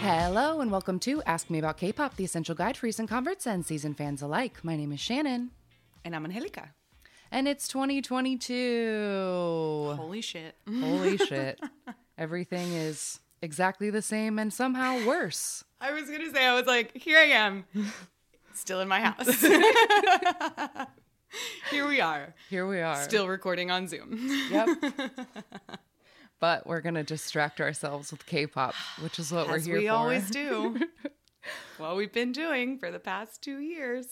Hello and welcome to Ask Me About K-pop, the essential guide for recent converts and season fans alike. My name is Shannon, And I'm Angelica. And it's 2022. Holy shit. Holy shit! Everything is exactly the same and somehow worse. I was going to say, I was like, here I am, still in my house. here we are, Here we are. still recording on Zoom. Yep. but we're gonna distract ourselves with K-pop, which is what we're here we for. We always do. what we've been doing for the past two years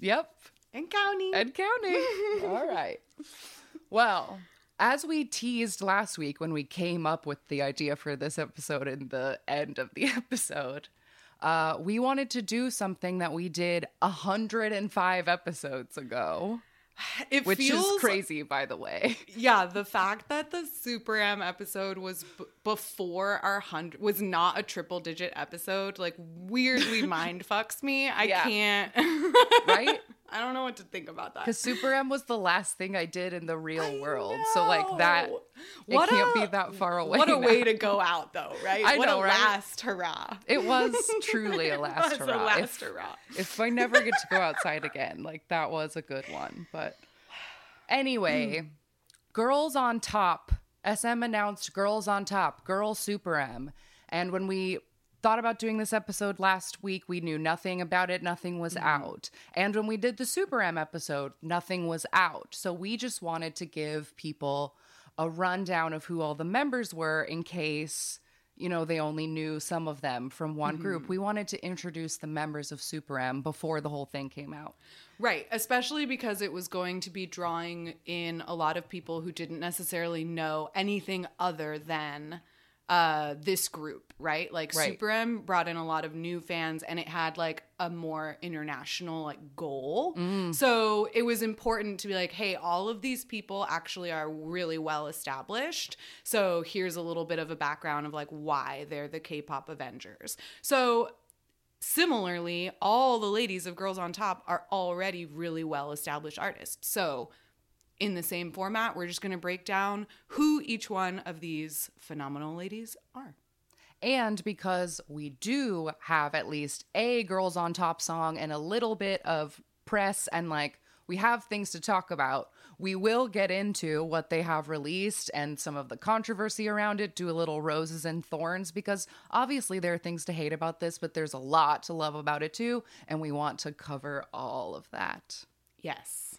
Yep. And counting. and counting. All right. Well, as we teased last week when we came up with the idea for this episode in the end of the episode, uh, we wanted to do something that we did 105 episodes ago, it which feels is crazy, by the way. Yeah, the fact that the Super M episode was b- before our hundred was not a triple digit episode, like weirdly mind fucks me. I Yeah. can't. Right? I don't know what to think about that. Because Super M was the last thing I did in the real world. So, like, that, know. it can't a- be that far away. What a now. way to go out, though, right? I what know, a right? last hurrah! It was truly a last It was hurrah. a last If- hurrah. if I never get to go outside again, like that was a good one. But anyway, hmm. Girls on Top. SM announced Girls on Top, Girl Super M. And when we thought about doing this episode last week, we knew nothing about it, nothing was mm-hmm. out. And when we did the Super M episode, nothing was out. So we just wanted to give people a rundown of who all the members were in case you know, they only knew some of them from one group. Mm-hmm. We wanted to introduce the members of Super M before the whole thing came out. Right, especially because it was going to be drawing in a lot of people who didn't necessarily know anything other than uh this group, right? Like Right. Super M brought in a lot of new fans and it had like a more international like goal. So it was important to be like, hey, all of these people actually are really well established. So here's a little bit of a background of like why they're the K-pop Avengers. So Similarly, all the ladies of Girls on Top are already really well established artists. So, in the same format, we're just going to break down who each one of these phenomenal ladies are. And because we do have at least a Girls on Top song and a little bit of press and like we have things to talk about, we will get into what they have released and some of the controversy around it, do a little roses and thorns because obviously there are things to hate about this, but there's a lot to love about it too. And we want to cover all of that. Yes.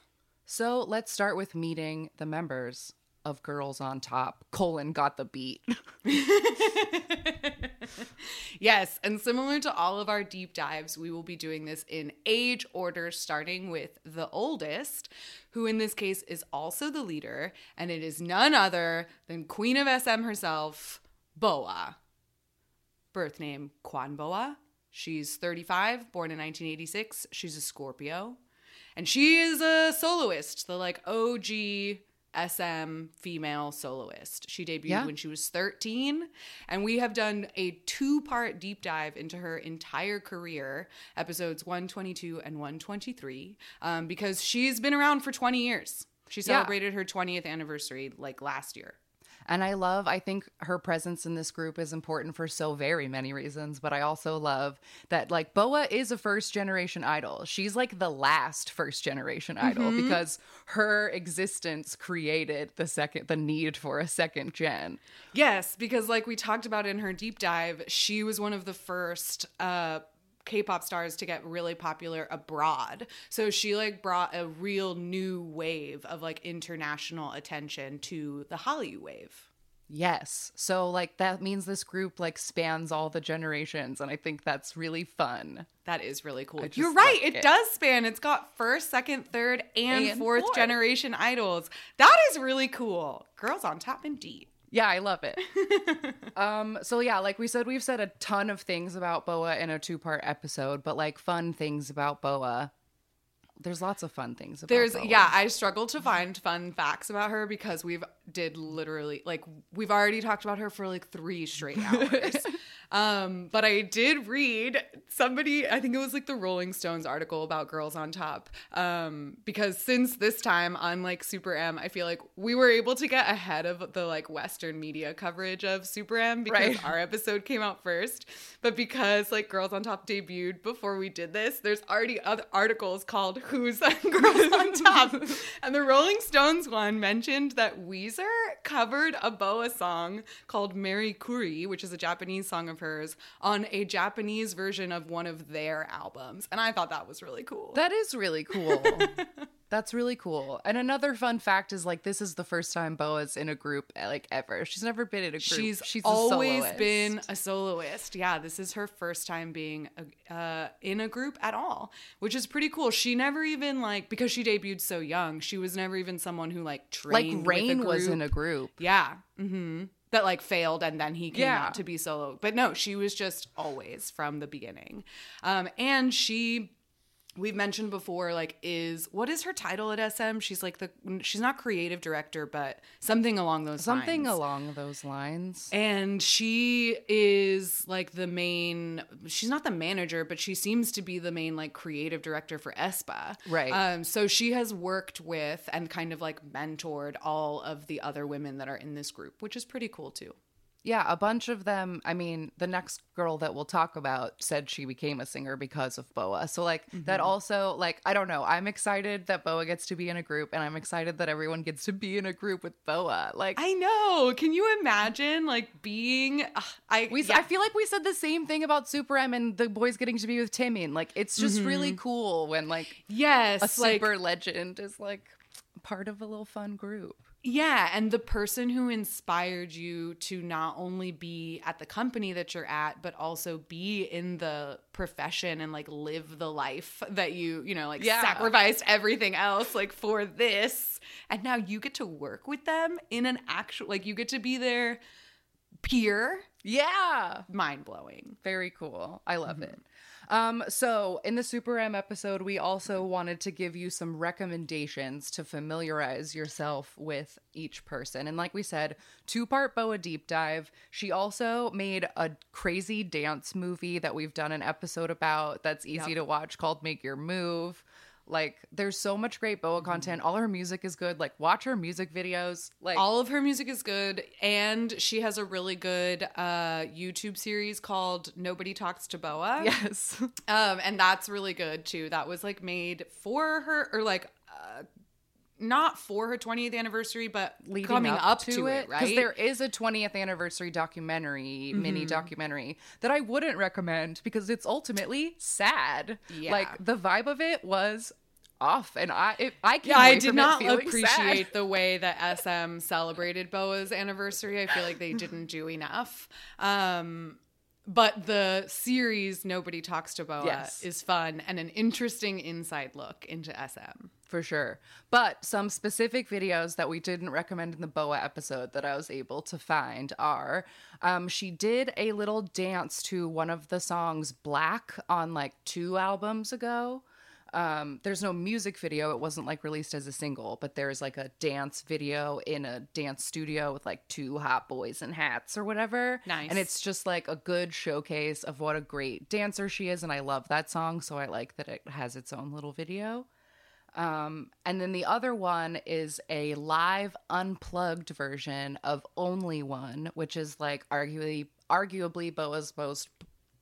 So let's start with meeting the members of Girls on Top. Colin got the beat. Yes, and similar to all of our deep dives, we will be doing this in age order, starting with the oldest, who in this case is also the leader, and it is none other than Queen of SM herself, Boa. Birth name Kwon Boa. She's 35, born in 1986. She's a Scorpio. And she is a soloist, the like OG SM female soloist. She debuted Yeah. when she was 13. And we have done a two part deep dive into her entire career, episodes 122 and 123, um, because she's been around for 20 years. She Yeah. celebrated her 20th anniversary like last year. And I love, I think her presence in this group is important for so very many reasons. But I also love that, like, Boa is a first generation idol. She's like the last first generation idol because her existence created the second, the need for a second gen. Yes, because like we talked about in her deep dive, she was one of the first uh K-pop stars to get really popular abroad. So she like brought a real new wave of like international attention to the Hallyu wave. Yes. So, like, that means this group, like, spans all the generations. And I think that's really fun. That is really cool. You're right. It, it. does span. It's got first, second, third, and, And fourth, fourth. generation idols. That is really cool. Girls on top indeed. Yeah, I love it. um, so yeah, like we said, we've said a ton of things about Boa in a two-part episode, but like fun things about Boa. there's lots of fun things about There's Boa. yeah, I struggle to find fun facts about her because we've did literally like we've already talked about her for like 3 straight hours. Um but I did read somebody I think it was like the Rolling Stones article about girls on top. Um because since this time on like Super M, I feel like we were able to get ahead of the like western media coverage of Super M because Right. our episode came out first. But because like Girls on Top debuted before we did this, there's already other articles called Who's Girls on Top. and the Rolling Stones one mentioned that Weezer covered a Boa song called Meri Kuri, which is a Japanese song of hers, on a Japanese version of one of their albums. And I thought that was really cool. That is really cool. That's really cool. And another fun fact is like this is the first time Boa's in a group like ever. She's never been in a group. She's, She's always soloist. been a soloist. Yeah, this is her first time being a, uh, in a group at all, which is pretty cool. She never even like because she debuted so young. She was never even someone who like like trained. with Rain a was in a group. Yeah. Mm-hmm. That like failed and then he came Yeah. out to be solo. But no, she was just always from the beginning. Um, and she we've mentioned before like is what is her title at SM? She's like the she's not creative director, but something along those Something lines. along those lines. And she is like the main she's not the manager, but she seems to be the main like creative director for aespa. Right. Um so she has worked with and kind of like mentored all of the other women that are in this group, which is pretty cool too. Yeah, a bunch of them. I mean, the next girl that we'll talk about said she became a singer because of Boa. So, like, Mm-hmm. that also, like, I don't know. I'm excited that Boa gets to be in a group, and I'm excited that everyone gets to be in a group with Boa. Like, I know. Can you imagine like being ugh, I we, yeah. I feel like we said the same thing about Super M and the boys getting to be with Timmy. And, Like, it's just really cool when, like, yes, a like super legend is, like, part of a little fun group. Yeah, and the person who inspired you to not only be at the company that you're at, but also be in the profession and like live the life that you, you know, like Yeah. sacrificed everything else like for this. And now you get to work with them in an actual like you get to be their peer. Yeah. Mind blowing. Very cool. I love mm-hmm. it. Um, so in the Super M episode, we also wanted to give you some recommendations to familiarize yourself with each person. And like we said, two part Boa deep dive. She also made a crazy dance movie that we've done an episode about that's easy Yep. to watch called Make Your Move. Like there's so much great Boa content. All her music is good. Like watch her music videos. Like All of her music is good, and she has a really good uh, YouTube series called Nobody Talks to Boa. yes. Um, and that's really good too. That was like made for her, or like uh, not for her 20th anniversary, but leading coming up, to, it, because right? there is a 20th anniversary documentary mini Mm-hmm. documentary that i wouldn't recommend because it's ultimately sad Yeah. like the vibe of it was off and i it, i yeah, I did it not appreciate sad. the way that SM celebrated Boa's anniversary. I feel like they didn't do enough. Um, but the series Nobody Talks to Boa Yes. is fun and an interesting inside look into SM. For sure. But some specific videos that we didn't recommend in the boa episode that i was able to find are um, she did a little dance to one of the songs black on like two albums ago. Um, there's no music video. It wasn't like released as a single but there's like a dance video in a dance studio with like two hot boys in hats or whatever. Nice. and it's just like a good showcase of what a great dancer she is and i love that song so i like that it has its own little video um, and then the other one is a live unplugged version of Only One, which is like arguably arguably Boa's most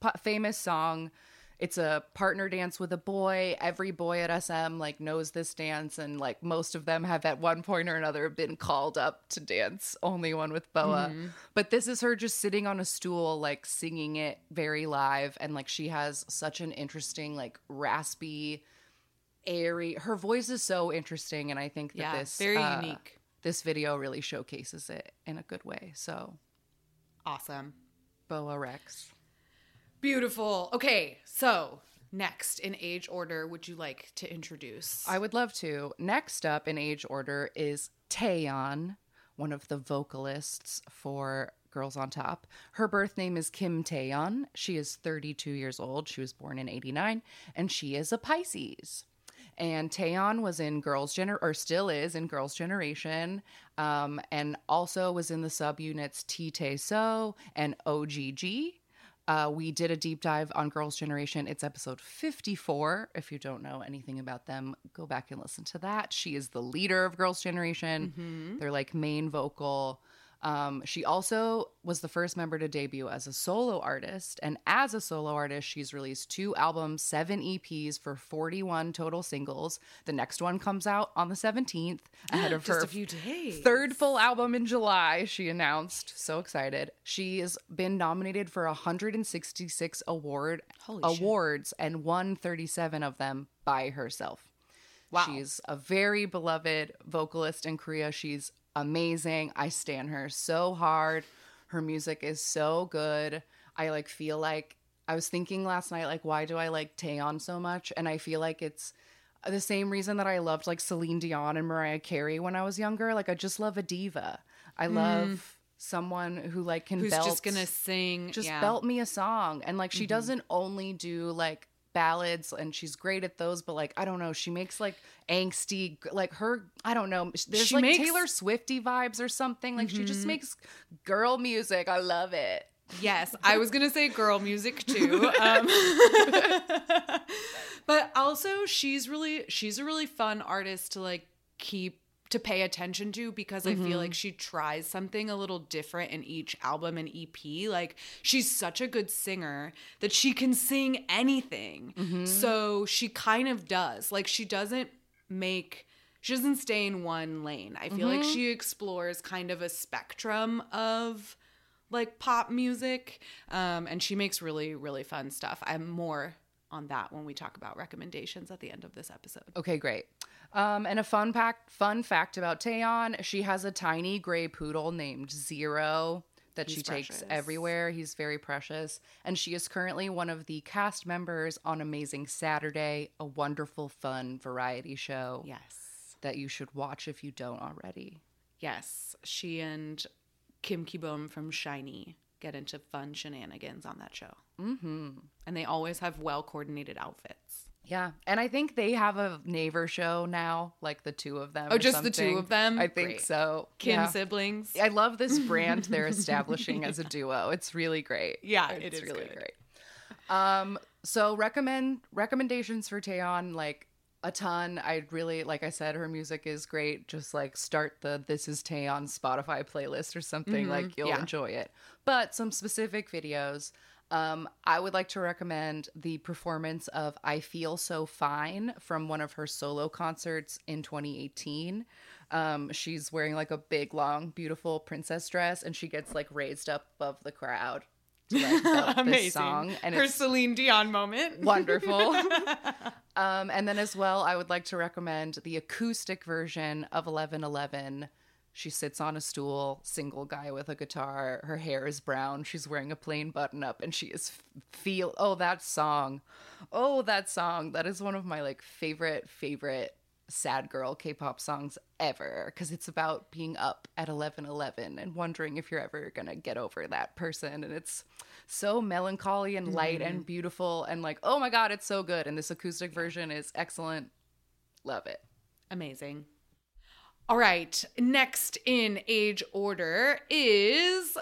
p- famous song. It's a partner dance with a boy. Every boy at SM like knows this dance, and like most of them have at one point or another been called up to dance Only One with Boa. But this is her just sitting on a stool, like singing it very live, and like she has such an interesting, like raspy airy. Her voice is so interesting, and I think that Yeah, this very uh, unique. This video really showcases it in a good way. So, Awesome. Boa Rex. Beautiful. Okay, so next in age order, would you like to introduce? I would love to. Next up in age order is Taeyeon, one of the vocalists for Girls on Top. Her birth name is Kim Taeyeon. She is 32 years old. She was born in 89, and she is a Pisces. And Taeyeon was in Girls' Gener or still is in Girls' Generation, um, and also was in the subunits TaeTiSeo and OGG. Uh, we did a deep dive on Girls' Generation. It's episode 54. If you don't know anything about them, go back and listen to that. She is the leader of Girls' Generation. They're like main vocal. Um, she also was the first member to debut as a solo artist. And as a solo artist, she's released two albums, seven EPs for 41 total singles. The next one comes out on the 17th, ahead of her a few days. third full album in July, she announced. So excited. She's been nominated for 166 award Holy shit. awards and won 37 of them by herself. Wow. She's a very beloved vocalist in Korea. She's amazing. I stan her so hard. Her music is so good. I like feel like I was thinking last night like why do I like Taeyeon so much? And I feel like it's the same reason that I loved like Celine Dion and Mariah Carey when I was younger. Like I just love a diva. I mm. love someone who like can Who's belt, just gonna sing? just yeah. belt me a song. And like she mm-hmm. doesn't only do like ballads and she's great at those, but like I don't know, she makes like angsty like her I don't know. There's She like makes- Taylor Swifty vibes or something. Like she just makes girl music. I love it. Yes, I was gonna say girl music too. Um, but also, she's really she's a really fun artist to like keep to pay attention to because I feel like mm-hmm. she tries something a little different in each album and EP. Like she's such a good singer that she can sing anything. Mm-hmm. So she kind of does. Like she doesn't make she doesn't stay in one lane. I feel like mm-hmm. she explores kind of a spectrum of like pop music um, and she makes really really fun stuff i'm more on that when we talk about recommendations at the end of this episode Okay, great. Um, and a fun fact, fun fact about Taeyeon, she has a tiny gray poodle named Zero that she He's takes precious. everywhere. He's very precious, and she is currently one of the cast members on Amazing Saturday, a wonderful, fun variety show yes that you should watch if you don't already. yes she and kim ki-bum from SHINee get into fun shenanigans on that show mm-hmm. and they always have well coordinated outfits Yeah, and I think they have a neighbor show now, like the two of them. Oh, or just the two of them? I think Great. so. kim Yeah. siblings I love this brand they're establishing as a duo. It's really great. Yeah, it it's really good. great. Um, so recommend recommendations for Taeyeon, like a ton. I'd really, like I said, her music is great. Just like start the "This Is Taeyeon" Spotify playlist or something. Like you'll Mm-hmm. yeah. enjoy it. But some specific videos. Um, I would like to recommend the performance of I Feel So Fine from one of her solo concerts in 2018. Um, she's wearing like a big, long, beautiful princess dress, and she gets like raised up above the crowd to like amazing this song. And her it's celine dion moment wonderful. um, and then as well, I would like to recommend the acoustic version of 1111. She sits on a stool, single guy with a guitar. Her hair is brown. She's wearing a plain button up, and she is feel. Oh, that song! Oh, that song! That is one of my like favorite favorite sad girl K-pop songs ever because it's about being up at 11:11 and wondering if you're ever going to get over that person and it's so melancholy and light and mm-hmm. beautiful and like oh my god it's so good and this acoustic version is excellent love it Amazing. All right. Next in age order is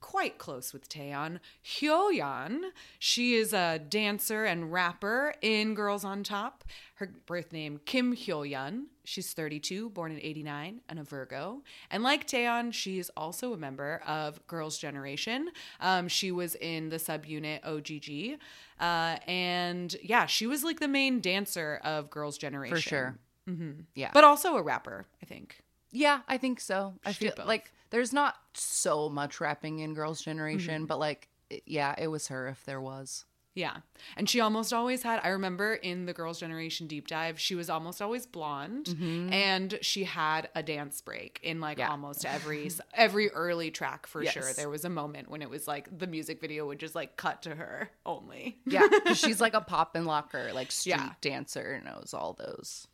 quite close with Taeyeon. Hyoyeon. She is a dancer and rapper in Girls on Top. Her birth name, Kim Hyoyeon. She's 32, born in 89, and a Virgo. And like Taeyeon, she is also a member of Girls' Generation. Um, she was in the subunit OGG. Uh, and yeah, she was like the main dancer of Girls' Generation for sure Mm-hmm. yeah but also a rapper, I think. yeah i think so i She feel both. like there's not so much rapping in girls generation mm-hmm. but like it- yeah it was her if there was Yeah. And she almost always had, I remember in the Girls' Generation deep dive, she was almost always blonde mm-hmm. and she had a dance break in like Yeah. almost every every early track for Yes. sure. There was a moment when it was like the music video would just like cut to her only. Yeah. she's like a pop and locker like street Yeah. dancer knows all those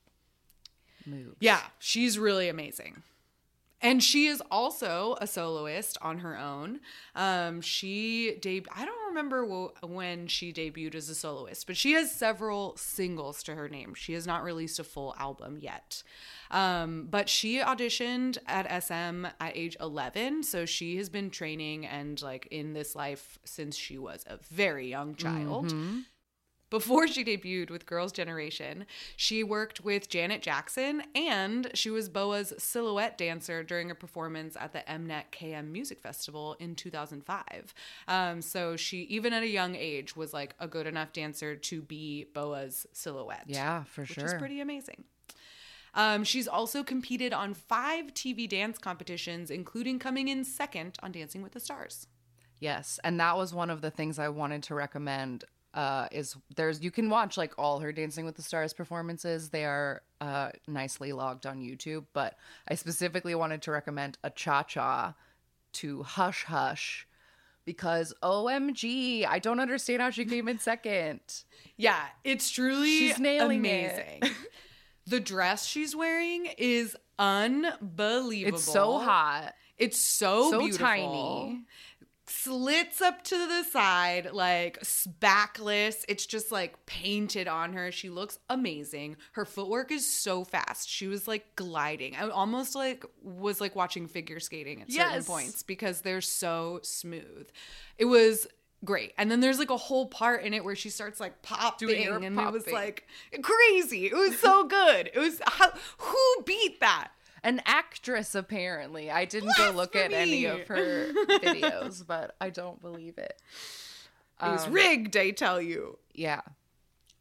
moves Yeah, she's really amazing. And she is also a soloist on her own. Um, she deb- I don't remember wh- when she debuted as a soloist, but she has several singles to her name. She has not released a full album yet. Um, but she auditioned at SM at age 11, so she has been training and like in this life since she was a very young child. Before she debuted with Girls' Generation, she worked with Janet Jackson and she was Boa's silhouette dancer during a performance at the Mnet KM Music Festival in 2005. Um, so she, even at a young age, was like a good enough dancer to be Boa's silhouette. Yeah, for Which sure. is pretty amazing. Um, she's also competed on five TV dance competitions, including coming in second on Dancing with the Stars. Yes, and that was one of the things I wanted to recommend. Uh, is there's you can watch like all her Dancing with the Stars performances. They are uh, nicely logged on YouTube. But I specifically wanted to recommend a cha cha to Hush Hush because OMG, I don't understand how she came in second. Yeah, it's truly She's nailing it. amazing. the dress she's wearing is unbelievable. It's so hot, It's so, so beautiful. tiny. Slits up to the side, like backless. It's just like painted on her. She looks amazing. Her footwork is so fast. She was like gliding. I almost like was like watching figure skating at certain Yes. points because they're so smooth. It was great. And then there's like a whole part in it where she starts like popping Doing and it was like crazy. It was so good. It was how, who beat that? An actress, apparently. I didn't go look at any of her videos, but I don't believe it. It was Um, rigged, I tell you. Yeah.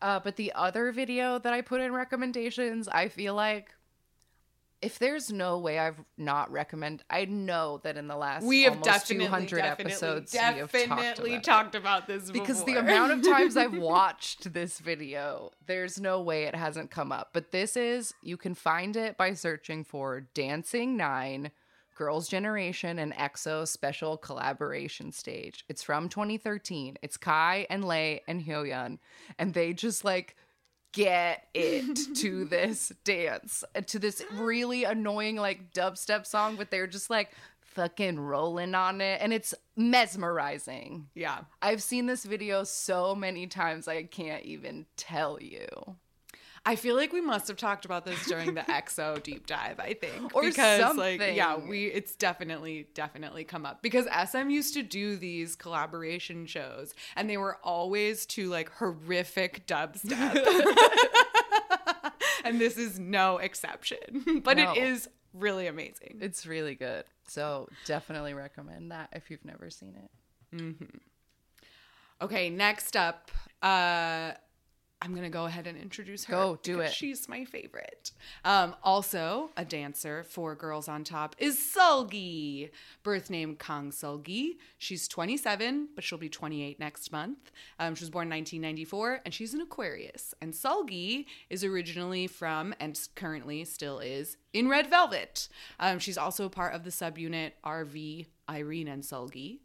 Uh, but the other video that I put in recommendations, I feel like if there's no way I've not recommend, I know that in the last We have definitely, 200 definitely, episodes, definitely we have talked about talked about this because the amount of times I've watched this video, there's no way it hasn't come up. But this is, you can find it by searching for Dancing Nine, Girls' Generation, and EXO special collaboration stage. It's from 2013. It's Kai and Lay and Hyoyeon, and they just like get it to this dance, to this really annoying like dubstep song, but they're just like fucking rolling on it, and it's mesmerizing. yeah. I've seen this video so many times I can't even tell you. I feel like we must have talked about this during the EXO deep dive, I think. Or because like yeah, we it's definitely definitely come up because SM used to do these collaboration shows and they were always to like horrific dubstep. and this is no exception. But No. it is really amazing. It's really good. So definitely recommend that if you've never seen it. Mm-hmm. Okay, next up, uh, I'm gonna go ahead and introduce her. Go, do it. She's my favorite. Um, also, a dancer for Girls on Top is Seulgi. Birth name Kang Seulgi. She's 27, but she'll be 28 next month. Um, she was born in 1994, and she's an Aquarius. And Seulgi is originally from, and currently still is, in Red Velvet. Um, she's also part of the subunit RV Irene and Sulgi.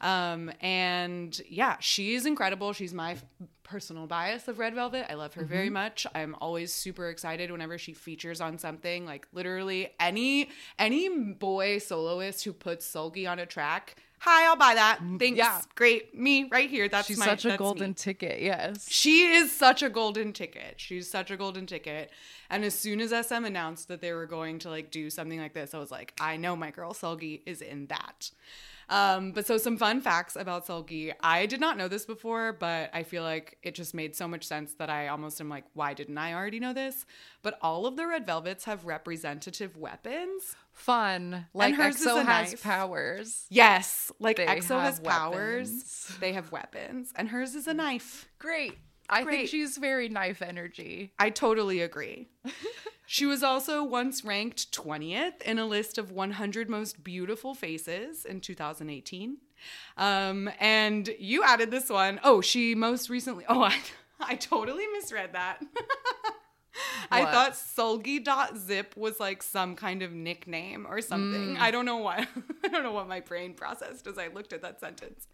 Um, and yeah, she's incredible. She's my personal bias of Red Velvet. I love her very much. I'm always super excited whenever she features on something. Like literally any any boy soloist who puts Seulgi on a track. Hi, I'll buy that. Thanks. Yeah. Great. Me right here. That's She's my, such a golden me. ticket. Yes. She is such a golden ticket. She's such a golden ticket. And as soon as SM announced that they were going to like do something like this, I was like, I know my girl Seulgi is in that. Um, but so some fun facts about Seulgi. I did not know this before, but I feel like it just made so much sense that I almost am like, why didn't I already know this? But all of the Red Velvets have representative weapons. Fun. Like EXO has knife. powers. Yes, like They EXO has have powers. weapons. They have weapons, and hers is a knife. Great. I Great. think she's very knife energy. I totally agree. she was also once ranked 20th in a list of 100 most beautiful faces in 2018. Um, and you added this one. Oh, she most recently. Oh, I, I totally misread that. I thought Seulgi.zip was like some kind of nickname or something. I don't know what. I don't know what my brain processed as I looked at that sentence.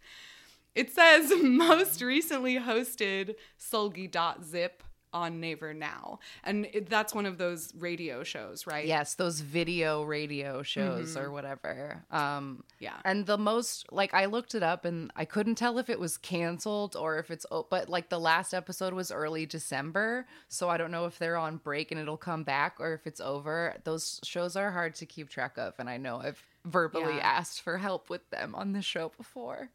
It says most recently hosted Seulgi.zip on Naver now. And it, that's one of those radio shows, right? Yes, those video radio shows or whatever. Um Yeah. and the most like I looked it up and I couldn't tell if it was canceled or if it's but like the last episode was early December, so I don't know if they're on break and it'll come back or if it's over. Those shows are hard to keep track of and I know I've verbally Yeah. asked for help with them on the show before.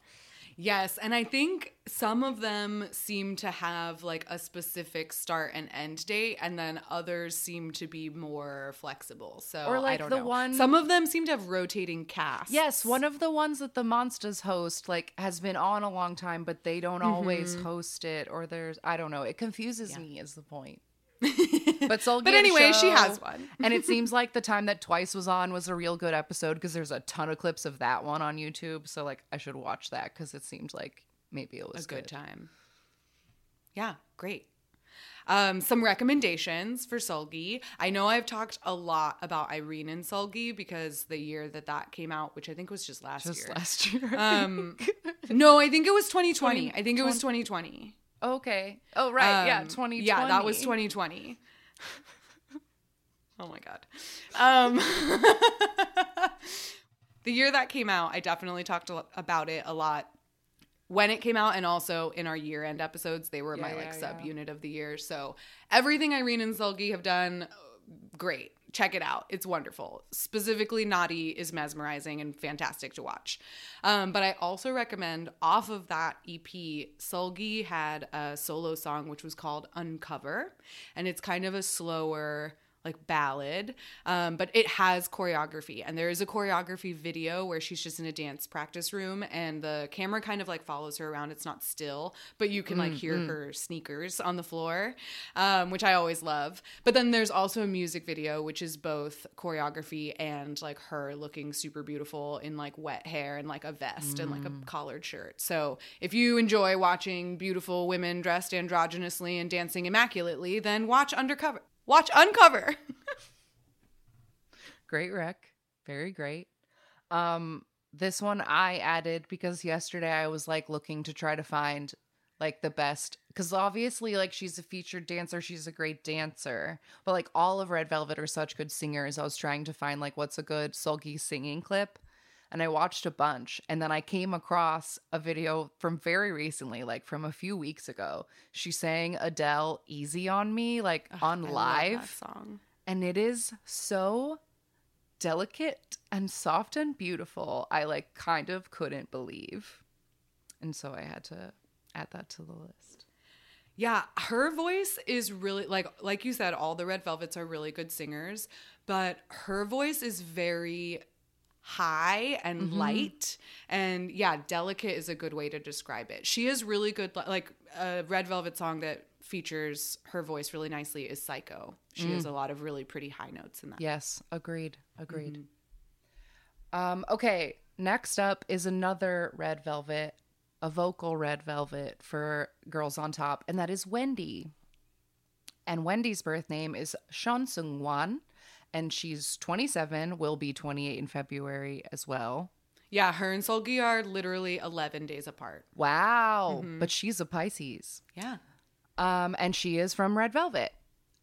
Yes, and I think some of them seem to have like a specific start and end date, and then others seem to be more flexible. So Or, I like, don't the know. one- Some of them seem to have rotating casts. Yes, one of the ones that the Monsters host like has been on a long time, but they don't always mm-hmm. host it, or there's I don't know. It confuses me. Is the point? but Seulgi But anyway, she has one. and it seems like the time that Twice was on was a real good episode because there's a ton of clips of that one on YouTube. So like I should watch that because it seemed like maybe it was a good good. time. Yeah, great. Um, some recommendations for Seulgi. I know I've talked a lot about Irene and Seulgi because the year that that came out, which I think was just last Just year. last year. Um, no, I think it was 2020. I think it was 2020. Okay. Oh right, yeah, Um, 2020. Yeah, that was 2020. oh my god. Um, the year that came out, I definitely talked about it a lot when it came out, and also in our year-end episodes. They were Yeah, my like yeah. sub-unit of the year. So everything Irene and Seulgi have done, great. Check it out. It's wonderful. Specifically, Naughty is mesmerizing and fantastic to watch. Um, but I also recommend off of that EP, Seulgi had a solo song which was called Uncover. And it's kind of a slower, like ballad, um, but it has choreography. And there is a choreography video where she's just in a dance practice room and the camera kind of like follows her around. It's not still, but you can like hear her sneakers on the floor, um, which I always love. But then there's also a music video, which is both choreography and like her looking super beautiful in like wet hair and like a vest and like a collared shirt. So if you enjoy watching beautiful women dressed androgynously and dancing immaculately, then watch Undercover. Watch Uncover. Great rec. Very great. Um this one I added because yesterday I was like looking to try to find like the best cuz obviously like she's a featured dancer, she's a great dancer. But like all of Red Velvet are such good singers. I was trying to find like what's a good seulgi singing clip and I watched a bunch and then I came across a video from very recently like from a few weeks ago. She sang Adele Easy on Me like on I live song. and it is so delicate and soft and beautiful. I like kind of couldn't believe. And so I had to add that to the list. Yeah, her voice is really like like you said all the Red Velvets are really good singers, but her voice is very high and Mm-hmm. light and yeah, delicate is a good way to describe it. She is really good like a Red Velvet song that features her voice really nicely is Psycho. She has a lot of really pretty high notes in that. Yes, agreed. Agreed. Um okay, next up is another red velvet, a vocal red velvet for Girls on Top, and that is Wendy. And Wendy's birth name is Son Seung Wan, and she's 27, will be 28 in February as well. Yeah, her and Seulgi are literally 11 days apart. Wow. But she's a Pisces. Yeah. Um, and she is from Red Velvet.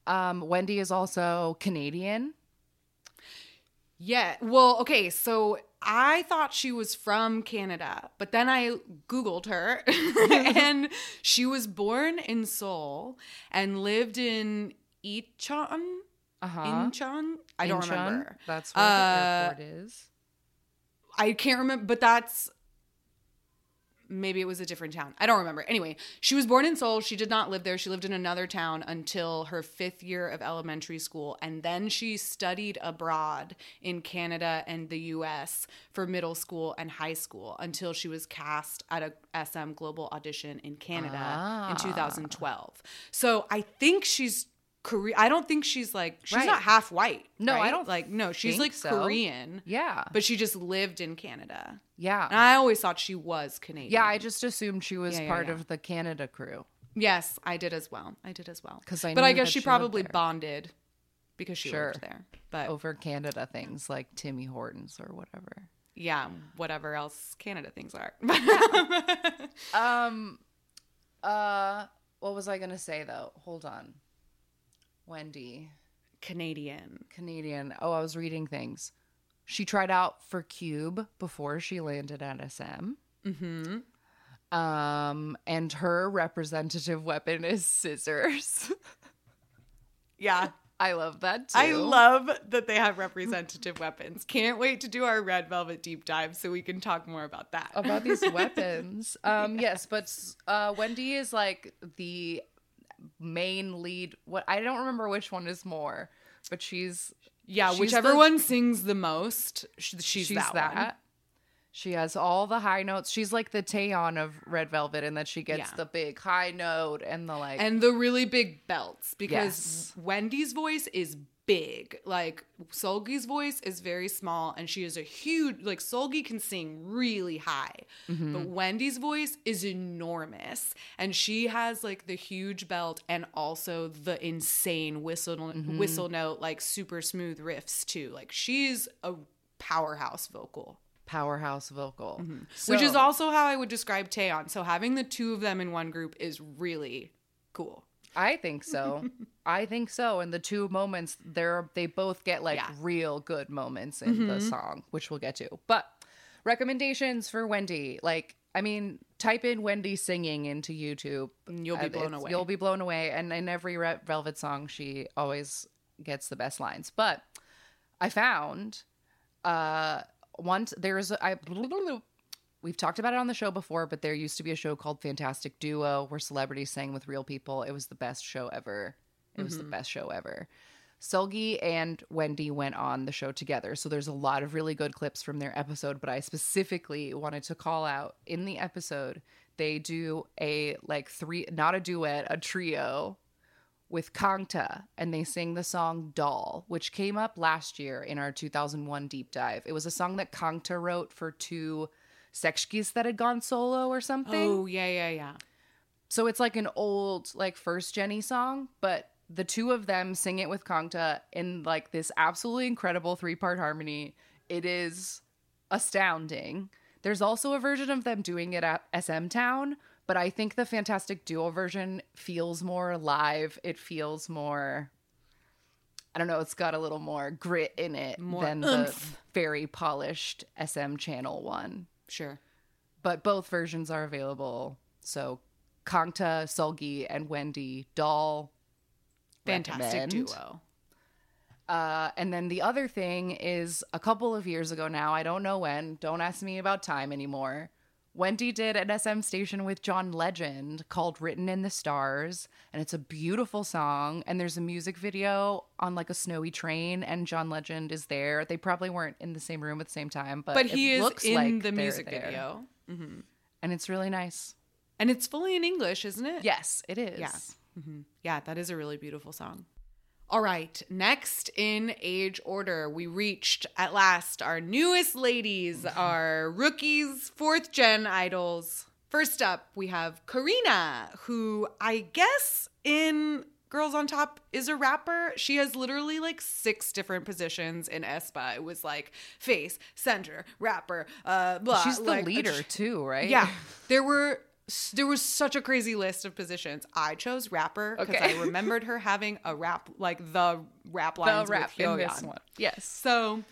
Um, Wendy is also Canadian. Yeah. Well, okay. So I thought she was from Canada, but then I Googled her and she was born in Seoul and lived in Icheon. Uh-huh. Incheon? I don't remember. That's where Uh, the airport is. I can't remember, but that's maybe it was a different town. I don't remember. Anyway, she was born in Seoul. She did not live there. She lived in another town until her fifth year of elementary school. And then she studied abroad in Canada and the US for middle school and high school until she was cast at a SM Global audition in Canada Ah. in 2012. So I think she's Korean. I don't think she's like, she's Right. not half white. No, I don't like, no, she's like so. Korean Yeah. but she just lived in Canada. yeah. And I always thought she was Canadian. yeah, I just assumed she was Yeah, yeah, part yeah. of the Canada crew. yes, I did as well. I did as well. Because I but I guess she she probably bonded because she Sure. lived there. But Over Canada things like Timmy Hortons or whatever. yeah, whatever else Canada things are. Um uh what was I gonna say though? Hold on. Wendy, Canadian. Canadian. Oh, I was reading things. She tried out for Cube before she landed at SM. Mm-hmm. Um, and her representative weapon is scissors. Yeah. I love that too. I love that they have representative weapons. Can't wait to do our red velvet deep dive so we can talk more about that. about these weapons. Um, yes, but uh, Wendy is like the main lead. What I don't remember which one is more, but she's yeah, she's whichever the- one sings the most, sh- she's, she's that, that. one. She has all the high notes. She's like the Taeyeon of Red Velvet, and that she gets Yeah. the big high note and the like. And the really big belts because Yes. Wendy's voice is big. Like Seulgi's voice is very small and she is a huge like Seulgi can sing really high. Mm-hmm. But Wendy's voice is enormous and she has like the huge belt and also the insane whistle Mm-hmm. whistle note like super smooth riffs too. Like she's a powerhouse vocal. powerhouse vocal, Which is also how I would describe Taeyeon. So having the two of them in one group is really cool. I think so. I think so. And the two moments, they're they both get like Yeah. Mm-hmm. real good moments in the song, which we'll get to. But recommendations for Wendy, like I mean, type in Wendy singing into YouTube. You'll be blown it's- away. You'll be blown away. And in every Red Velvet song, she always gets the best lines. But I found uh once there's I we've talked about it on the show before, but there used to be a show called Fantastic Duo where celebrities sang with real people. It was the best show ever. It was the mm-hmm. best show ever. Seulgi and Wendy went on the show together. So there's a lot of really good clips from their episode, but I specifically wanted to call out in the episode they do a like three not a duet, a trio with Kangta and they sing the song Doll, which came up last year in our 2001 deep dive. It was a song that Kangta wrote for two Sechs Kies that had gone solo or something. Oh, yeah, yeah, yeah. So it's like an old, like first Jenny song, but the two of them sing it with Kangta in like this absolutely incredible three part harmony. It is astounding. There's also a version of them doing it at SM Town, but I think the Fantastic Duo version feels more live. It feels more. I don't know. It's got a little more grit in it More than the very polished SM Channel one Sure. but both versions are available. So Kangta, Seulgi, and Wendy Doll. Fantastic recommend. duo. Uh, and then the other thing is a couple of years ago now, I don't know when, don't ask me about time anymore. Wendy did an SM station with John Legend called Written in the Stars, and it's a beautiful song. And there's a music video on like a snowy train, and John Legend is there. They probably weren't in the same room at the same time, but, But he is looks in like the music there. video. Mm-hmm. and it's really nice. And it's fully in English, isn't it? Yes, it is. Yeah. Mm-hmm. Yeah, that is a really beautiful song. All right, next in age order, we reached at last our newest ladies, our rookies, fourth gen idols. First up, we have Karina, who I guess in Girls on Top is a rapper. She has literally like six different positions in aespa. It was like face, center, rapper, uh, blah. She's the like, leader too, right? yeah, there were there was such a crazy list of positions. I chose rapper because Okay. I remembered her having a rap like the rap the lines rap with Hyoyeon. Yes. So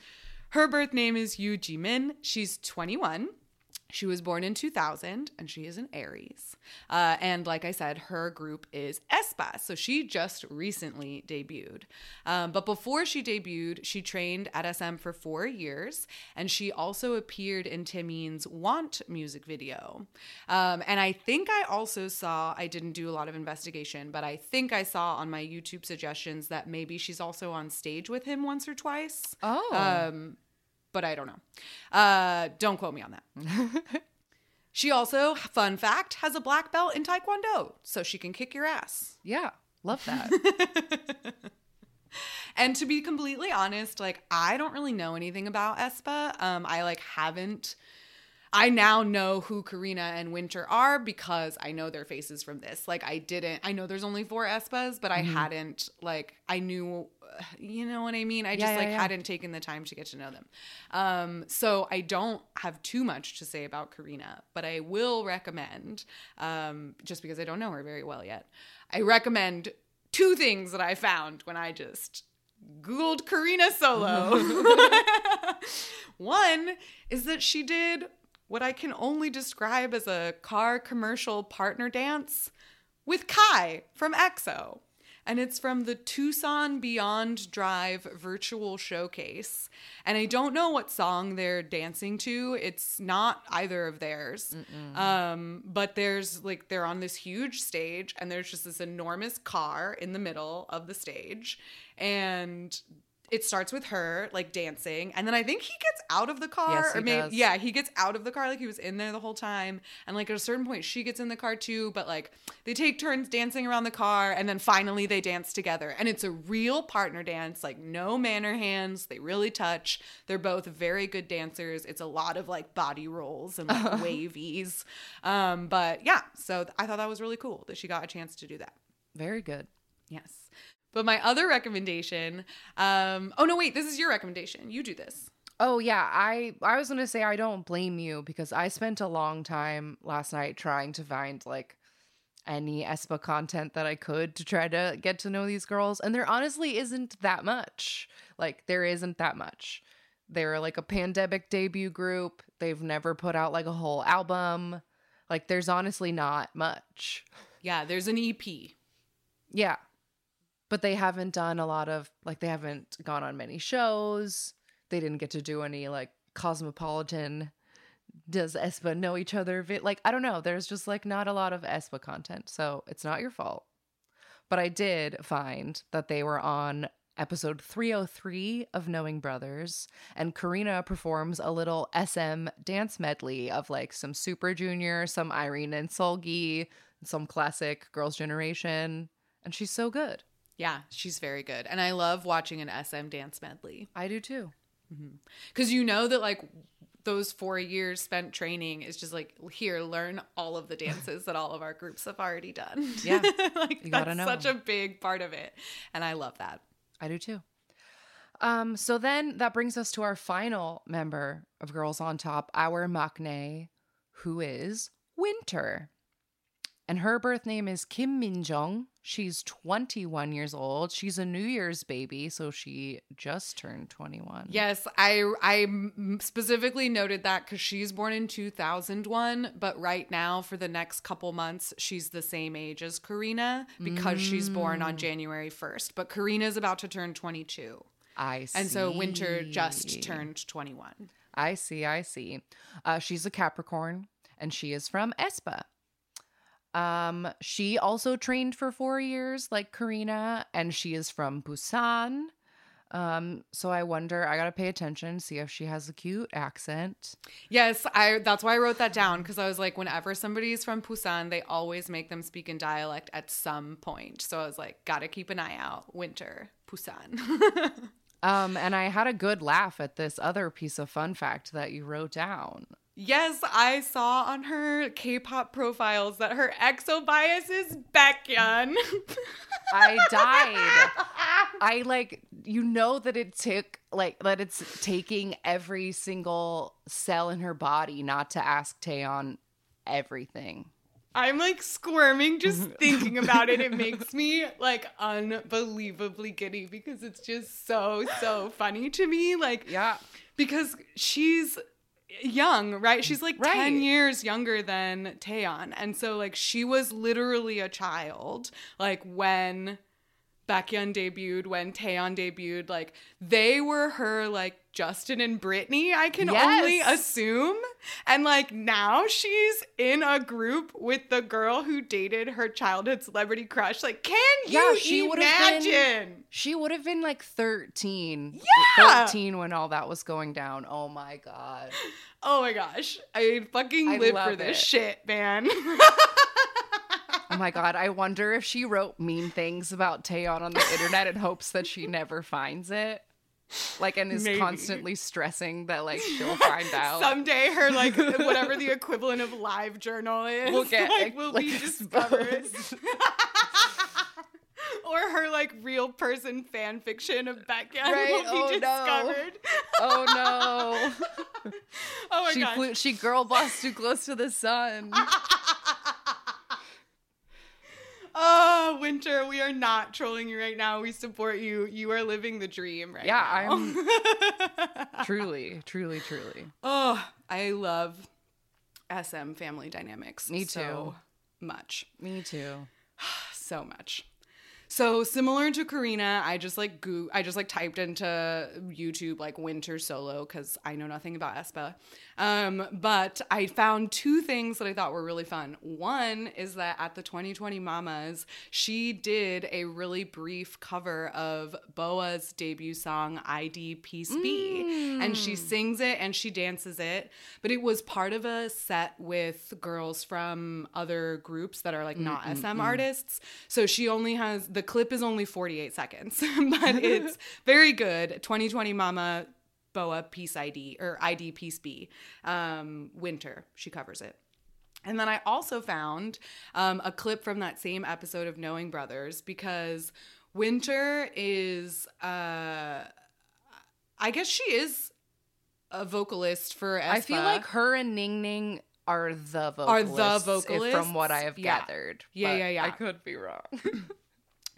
her birth name is Yu Jimin. She's 21. She was born in 2000 and she is an Aries. Uh, and like I said, her group is aespa. So she just recently debuted. Um, but before she debuted, she trained at SM for four years and she also appeared in Taemin's Want music video. Um, and I think I also saw, I didn't do a lot of investigation, but I think I saw on my YouTube suggestions that maybe she's also on stage with him once or twice Oh. um, but I don't know. Uh, don't quote me on that. she also, fun fact, has a black belt in Taekwondo, so she can kick your ass. yeah. Love that. And to be completely honest, like I don't really know anything about aespa. Um, I like haven't. I now know who Karina and Winter are because I know their faces from this. Like I didn't. I know there's only four aespas, but I hadn't like I knew. You know what I mean? I just yeah, like yeah. hadn't taken the time to get to know them. Um, so I don't have too much to say about Karina, but I will recommend, um, just because I don't know her very well yet, I recommend two things that I found when I just Googled Karina Solo. One is that she did what I can only describe as a car commercial partner dance with Kai from EXO. And it's from the Tucson Beyond Drive virtual showcase. And I don't know what song they're dancing to. It's not either of theirs. Um, but there's like, they're on this huge stage, and there's just this enormous car in the middle of the stage. And it starts with her like dancing and then i think he gets out of the car Yes, or maybe does. yeah he gets out of the car like he was in there the whole time and like at a certain point she gets in the car too but like they take turns dancing around the car and then finally they dance together and it's a real partner dance like no manner hands they really touch they're both very good dancers it's a lot of like body rolls and like wavies um but yeah so i thought that was really cool that she got a chance to do that Very good. Yes. But my other recommendation, um, oh no, wait, this is your recommendation. You do this. Oh yeah, I I was gonna say I don't blame you because I spent a long time last night trying to find like any aespa content that I could to try to get to know these girls, and there honestly isn't that much. Like there isn't that much. They're like a pandemic debut group. They've never put out like a whole album. Like there's honestly not much. Yeah, there's an EP. Yeah. But they haven't done a lot of like they haven't gone on many shows. They didn't get to do any like cosmopolitan does aespa know each other? Like I don't know, there's just like not a lot of aespa content. So it's not your fault. But I did find that they were on episode 303 of Knowing Brothers and Karina performs a little SM dance medley of like some Super Junior, some Irene and Seulgi, some classic Girls Generation, and she's so good. Yeah, she's very good. And I love watching an SM dance medley. I do too. Because you know that like those four years spent training is just like here, learn all of the dances that all of our groups have already done. Yeah, like you that's gotta know. such a big part of it. And I love that. I do too. Um, so then that brings us to our final member of Girls on Top, our Maknae, who is Winter. And her birth name is Kim Min Jung. She's 21 years old. She's a New Year's baby, so she just turned 21. Yes, I I specifically noted that because she's born in 2001, but right now for the next couple months she's the same age as Karina because she's born on January 1st. But Karina's about to turn 22, I see. and so Winter just turned 21. I see, I see. Uh, she's a Capricorn and she is from aespa. Um, she also trained for four years, like Karina, and she is from Busan. Um, so I wonder, I gotta pay attention, see if she has a cute accent. Yes, I that's why I wrote that down because I was like, whenever somebody's from Busan, they always make them speak in dialect at some point. So I was like, gotta keep an eye out. Winter, Busan. Um, and I had a good laugh at this other piece of fun fact that you wrote down. Yes, I saw on her K-pop profiles that her exo bias is Baekhyun. I died. I like you know that it took like that it's taking every single cell in her body not to ask Taeyeon everything. I'm like squirming just mm-hmm. thinking about it. It makes me like unbelievably giddy because it's just so so funny to me. Like Yeah. because she's young, right? She's like Right. 10 years younger than Taeyeon. And so like she was literally a child like when Baekhyun debuted, when Taeyeon debuted, like they were her like Justin and Britney, I can only assume. And like now she's in a group with the girl who dated her childhood celebrity crush. Like, can Yeah, you she imagine? been She would have been like 13. Yeah. 13 when all that was going down. Oh my god. Oh my gosh. I fucking I live for this it. shit, man. Oh my god. I wonder if she wrote mean things about Taeyeon on the internet in hopes that she never finds it. Like and is Maybe. constantly stressing that like she'll find out. Someday her like whatever the equivalent of live journal is Will get, like, will like, be discovered. or her like real person fan fiction of Baekhyun Right, will be oh, no. discovered. oh no. Oh my she god. flew she girl bossed too close to the sun. Oh, Winter, we are not trolling you right now. We support you. You are living the dream right Yeah, now. I'm truly, truly, truly. oh, I love SM family dynamics. Me so much. Me too. so much. So similar to Karina, I just like goo I just like typed into YouTube like winter solo because I know nothing about aespa. Um, but I found two things that I thought were really fun. One is that at the 2020 Mamas, she did a really brief cover of Boa's debut song ID Peace B. And she sings it and she dances it. But it was part of a set with girls from other groups that are like not SM artists. So she only has the clip is only 48 seconds, but it's very good. 2020 Mama Boa Peace ID or ID Peace B. Um, Winter, she covers it. And then I also found um, a clip from that same episode of Knowing Brothers because Winter is, uh, I guess she is a vocalist for aespa. I feel like her and Ning Ning are the vocalists. Are the if- vocalists? from what I have Yeah. gathered. Yeah, but yeah, yeah. I could be wrong.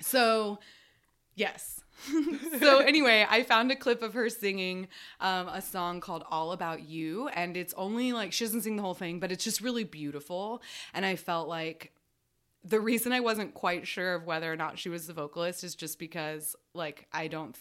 So, yes. so anyway, I found a clip of her singing um, a song called "All About You," and it's only like she doesn't sing the whole thing, but it's just really beautiful. And I felt like the reason I wasn't quite sure of whether or not she was the vocalist is just because like I don't.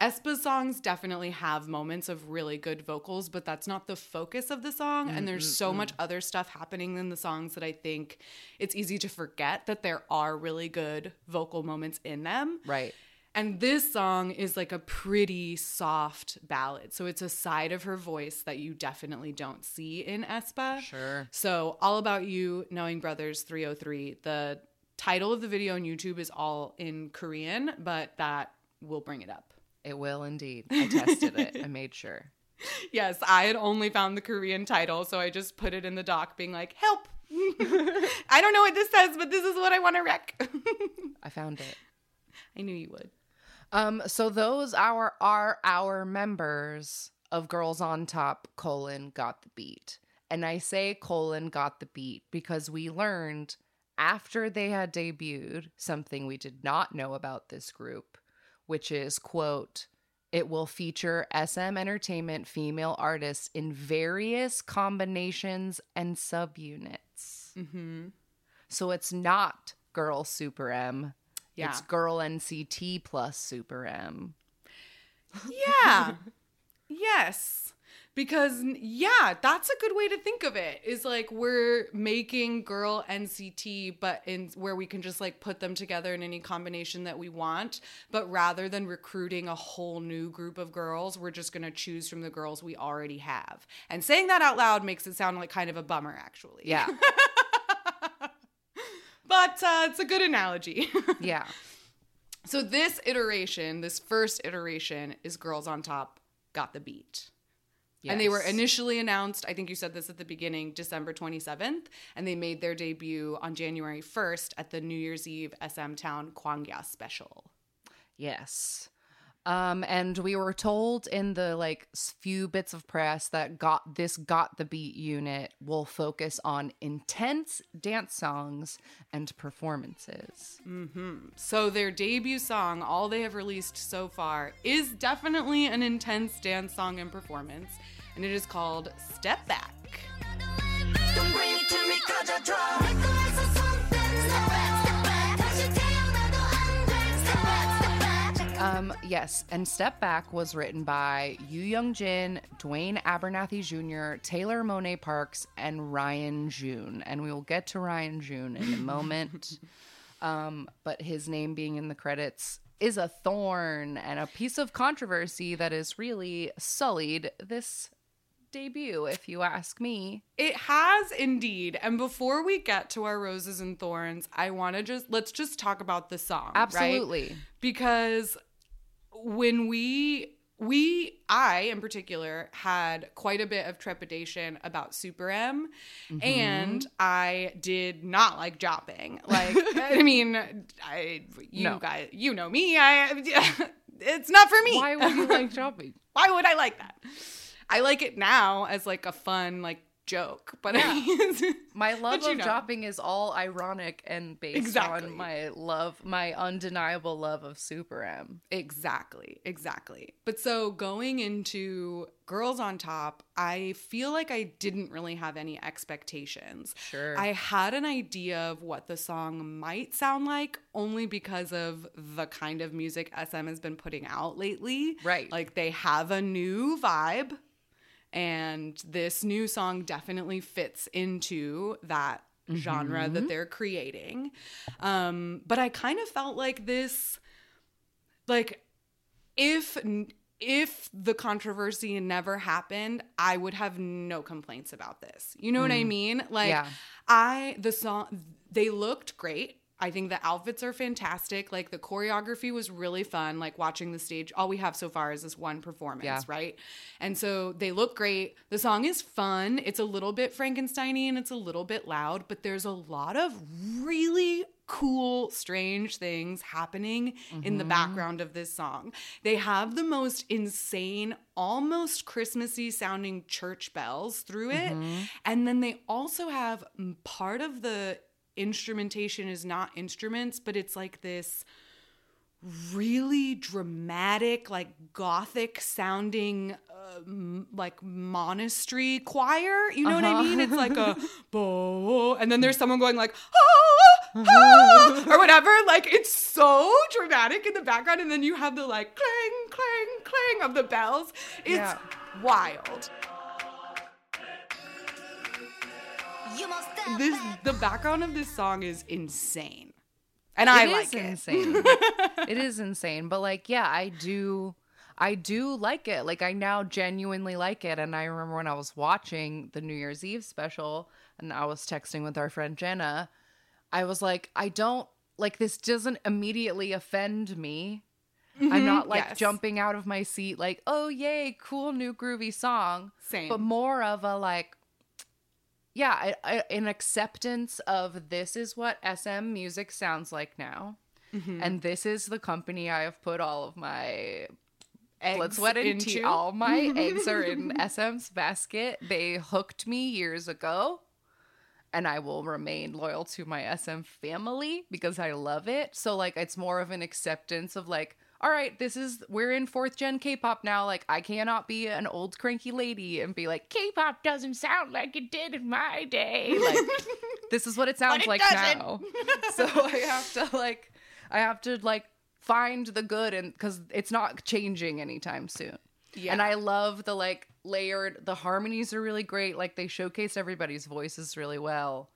Espa's songs definitely have moments of really good vocals, but that's not the focus of the song. And there's so much other stuff happening in the songs that I think it's easy to forget that there are really good vocal moments in them. right. And this song is like a pretty soft ballad. So it's a side of her voice that you definitely don't see in Espa. Sure. So, All About You, Knowing Brothers 303. The title of the video on YouTube is all in Korean, but that will bring it up. It will indeed. I tested it. I made sure. Yes, I had only found the Korean title, so I just put it in the doc being like, help. I don't know what this says, but this is what I want to wreck. I found it. I knew you would. Um, so those are are our members of Girls on Top colon got the beat. And I say colon got the beat because we learned after they had debuted something we did not know about this group, which is quote, it will feature SM entertainment female artists in various combinations and subunits. Mm-hmm. So it's not Girl Super M. Yeah. It's Girl NCT plus Super M. Yeah. yes. Because yeah, that's a good way to think of it. Is like we're making girl NCT but in where we can just like put them together in any combination that we want, but rather than recruiting a whole new group of girls, we're just going to choose from the girls we already have. And saying that out loud makes it sound like kind of a bummer actually. Yeah. But uh, it's a good analogy. Yeah. So this iteration, this first iteration is Girls on Top got the beat. And they were initially announced, I think you said this at the beginning, December 27th, and they made their debut on January 1st at the New Year's Eve SM Town Kwangya special. Yes. Um, and we were told in the like few bits of press that got this got the beat unit will focus on intense dance songs and performances. So their debut song, all they have released so far, is definitely an intense dance song and performance, and it is called Step Back. Um, yes, and Step Back was written by Yu Young Jin, Dwayne Abernathy Jr., Taylor Monet Parks, and Ryan June. And we will get to Ryan June in a moment. um, but his name being in the credits is a thorn and a piece of controversy that has really sullied this debut, if you ask me. It has indeed. And before we get to our roses and thorns, I want to just let's just talk about the song. right? Absolutely. Because when we we I in particular had quite a bit of trepidation about Super M mm-hmm. and I did not like jopping. Like I mean, I you No. guys you know me. I it's not for me. Why would you like shopping? Why would I like that? I like it now as like a fun, like joke, but My love But you of know. jopping is all ironic and based Exactly. on my love, my undeniable love of Super M. Exactly, exactly. But so going into Girls on Top, I feel like I didn't really have any expectations. Sure. I had an idea of what the song might sound like only because of the kind of music SM has been putting out lately. Right. Like they have a new vibe, and this new song definitely fits into that genre that they're creating. Um, but I kind of felt like this like if if the controversy never happened i would have no complaints about this. You know what i mean? Like Yeah. i the song they looked great i think the outfits are fantastic. Like the choreography was really fun like watching the stage. All we have so far is this one performance Yeah. right? And so they look great. The song is fun. It's a little bit frankensteiny and it's a little bit loud but there's a lot of really cool, strange things happening in the mm-hmm. background of this song. They have the most insane, almost Christmassy sounding church bells through it. Mm-hmm. And then they also have part of the instrumentation is not instruments, but it's like this really dramatic, like gothic sounding, uh, m- like monastery choir. You know what I mean? It's like a bo, and then there's someone going like ah, ah, or whatever. Like it's so dramatic in the background, and then you have the like clang, clang, clang of the bells. It's Yeah. wild. This the background of this song is insane, and I It is like it. insane. it is insane, but like, yeah, I do. I do like it. Like I now genuinely like it. And I remember when I was watching the New Year's Eve special and I was texting with our friend Jenna, I was like, I don't like this doesn't immediately offend me. I'm not mm-hmm. like yes. jumping out of my seat like, "Oh yay, cool new groovy song." Same. But more of a like yeah, an acceptance of this is what SM music sounds like now. Mm-hmm. And this is the company I have put all of my blood, Eggs sweat, and tea. into. All my eggs are in SM's basket. They hooked me years ago. And I will remain loyal to my SM family because I love it. So, like, it's more of an acceptance of, like, all right, this is, we're in fourth gen K pop now. Like, I cannot be an old cranky lady and be like, K pop doesn't sound like it did in my day. Like, this is what it sounds it like doesn't. now. so I have to like I have to like find the good and cuz it's not changing anytime soon. Yeah. And I love the like layered the harmonies are really great like they showcase everybody's voices really well.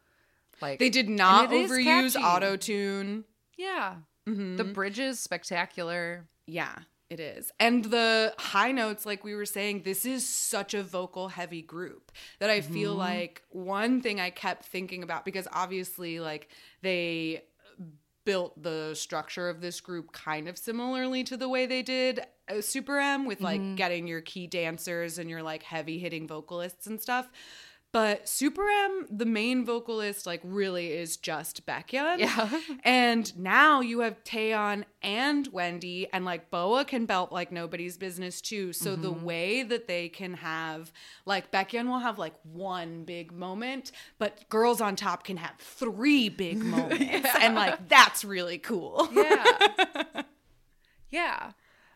Like They did not and it is overuse auto tune. Yeah. The mm-hmm. bridge is spectacular. Yeah, it is. And the high notes, like we were saying, this is such a vocal heavy group that I feel mm-hmm. like one thing I kept thinking about because obviously, like, they built the structure of this group kind of similarly to the way they did uh, Super M with like mm-hmm. getting your key dancers and your like heavy hitting vocalists and stuff. But Super M, the main vocalist, like really is just Baekhyun. Yeah. And now you have Taeyeon and Wendy, and like Boa can belt like nobody's business too. So the way that they can have, like Baekhyun will have like one big moment, but Girls on Top can have three big moments, and like that's really cool. Yeah. yeah.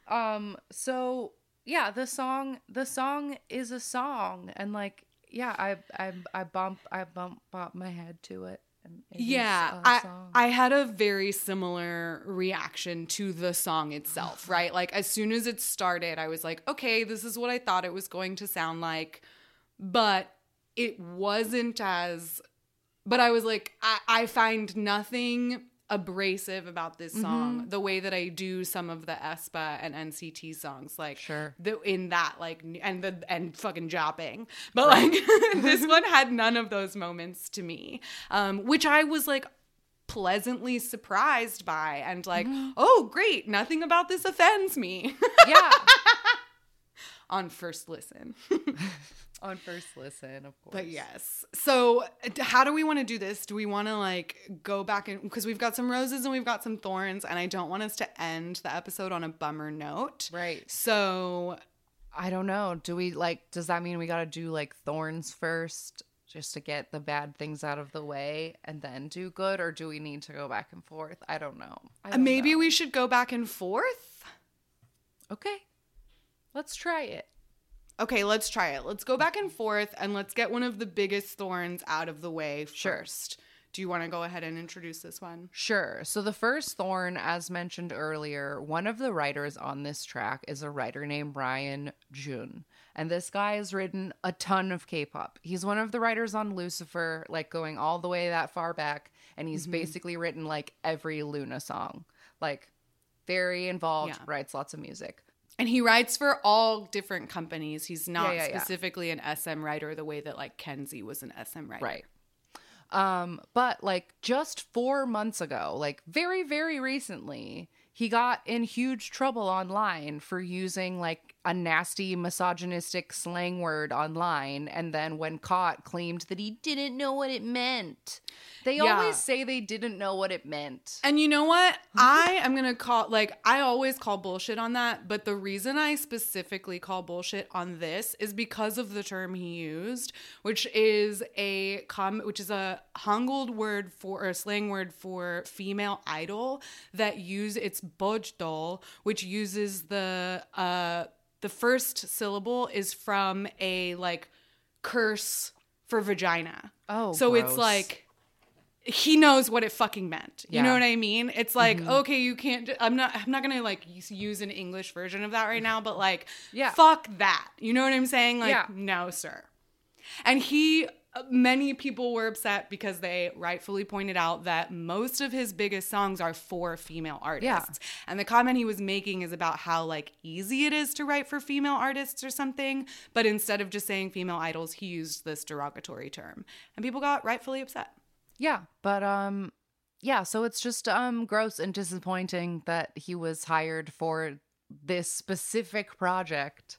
Um so yeah, the song the song is a song and like yeah, I I I bump I bump bop my head to it. And it is Yeah, I song. I had a very similar reaction to the song itself, right? Like as soon as it started, I was like, okay, this is what I thought it was going to sound like, but it wasn't as. But I was like, I, I find nothing abrasive about this song the way that I do some of the aespa and NCT songs, like Sure. the in that like and the and fucking jopping but like this one had none of those moments to me um which i was like pleasantly surprised by and like oh great nothing about this offends me. Yeah. on first listen On first listen, of course. but yes so how do we want to do this do we want to like go back and because we've got some roses and we've got some thorns and i don't want us to end the episode on a bummer note Right. So I don't know. Do we like? Does that mean we got to do like thorns first, just to get the bad things out of the way, and then do good, or do we need to go back and forth? I don't know. I don't Maybe know. we should go back and forth. Okay, let's try it. Okay, let's try it. Let's go back and mm-hmm. forth and let's get one of the biggest thorns out of the way Sure. first. Do you want to go ahead and introduce this one? Sure. So the first thorn, as mentioned earlier, one of the writers on this track is a writer named Ryan Jun. And this guy has written a ton of K-pop. He's one of the writers on Lucifer, like going all the way that far back, and he's mm-hmm. basically written like every Luna song. Like very involved, Yeah. writes lots of music. And he writes for all different companies. He's not Yeah, yeah, specifically an SM writer the way that like Kenzie was an SM writer. Right. Um, but like just four months ago, like very, very recently, he got in huge trouble online for using like a nasty misogynistic slang word online and then when caught claimed that he didn't know what it meant. They Yeah. always say they didn't know what it meant. And you know what? I am going to call, like, I always call bullshit on that. But the reason I specifically call bullshit on this is because of the term he used, which is a com, which is a Hangul word for, or a slang word for female idol that use its bojdol, which uses the, uh, the first syllable is from a like curse for vagina. Oh, so it's like he knows what it fucking meant. You know what I mean? It's like, mm-hmm. okay, you can't I'm not I'm not going to like use- an English version of that right now, but like Yeah. fuck that. You know what I'm saying? Like Yeah. no, sir. And he many people were upset because they rightfully pointed out that most of his biggest songs are for female artists. And the comment he was making is about how like easy it is to write for female artists or something, but instead of just saying female idols, he used this derogatory term. And people got rightfully upset. Yeah, but um yeah, so it's just um gross and disappointing that he was hired for this specific project.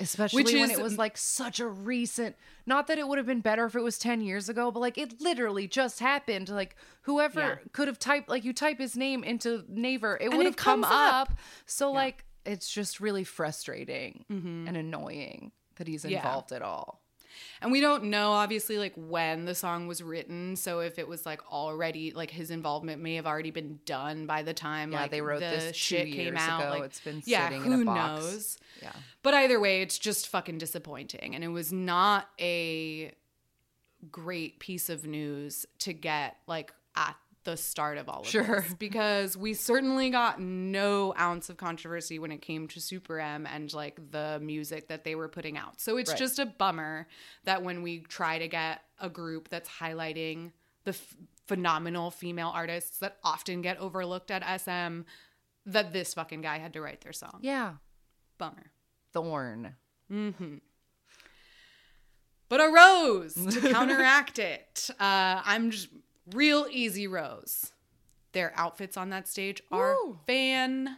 Especially Which when is- it was like such a recent not that it would have been better if it was 10 years ago, but like it literally just happened. Like whoever Yeah. could have typed like you type his name into Naver, it would have come up. up. So like it's just really frustrating and annoying that he's Mm-hmm. Yeah. involved at all. And we don't know obviously like when the song was written, so if it was like already like his involvement may have already been done by the time Yeah, like they wrote the this shit came out. ago. Like It's been yeah, sitting in who a box. knows? Yeah. But either way, it's just fucking disappointing. And it was not a great piece of news to get like at the start of all of Sure. this because we certainly got no ounce of controversy when it came to Super M and like the music that they were putting out. So it's Right. just a bummer that when we try to get a group that's highlighting the f- phenomenal female artists that often get overlooked at SM that this fucking guy had to write their song. Yeah. Bummer. Thorn. Mhm. But a rose to counteract it. Uh, I'm just real easy rose. Their outfits on that stage are Woo. fantastic.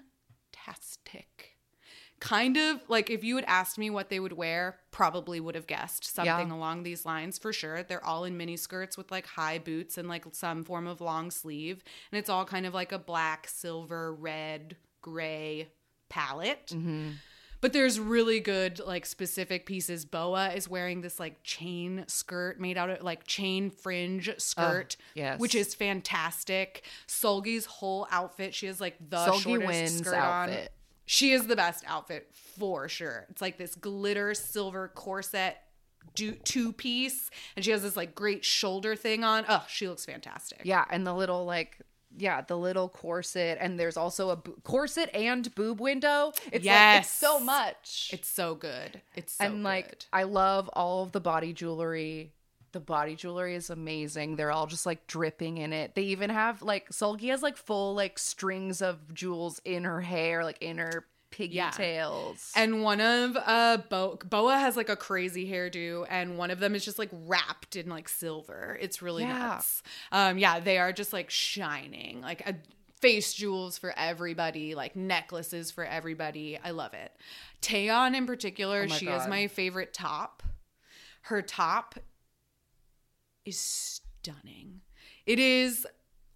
Kind of like if you had asked me what they would wear, probably would have guessed something Yeah. along these lines for sure. They're all in mini skirts with like high boots and like some form of long sleeve. And it's all kind of like a black, silver, red, gray palette. Mm-hmm. But there's really good like specific pieces. Boa is wearing this like chain skirt made out of like chain fringe skirt, oh, yes. which is fantastic. Seulgi's whole outfit, she has like the Seulgi shortest wins skirt outfit. on. She is the best outfit for sure. It's like this glitter silver corset do- two piece, and she has this like great shoulder thing on. Oh, she looks fantastic. Yeah, and the little like yeah, the little corset, and there's also a bo- corset and boob window. It's like it's Yes. so much. It's so good. It's so and like. I love all of the body jewelry. The body jewelry is amazing. They're all just like dripping in it. They even have like Seulgi has like full like strings of jewels in her hair, like in her pigtails. And one of uh Bo- Boa has like a crazy hairdo, and one of them is just like wrapped in like silver. It's really Yeah. nuts. Um, yeah, they are just like shining, like a face jewels for everybody, like necklaces for everybody. I love it. Taeyeon in particular, Oh she is my favorite top. Her top is stunning. It is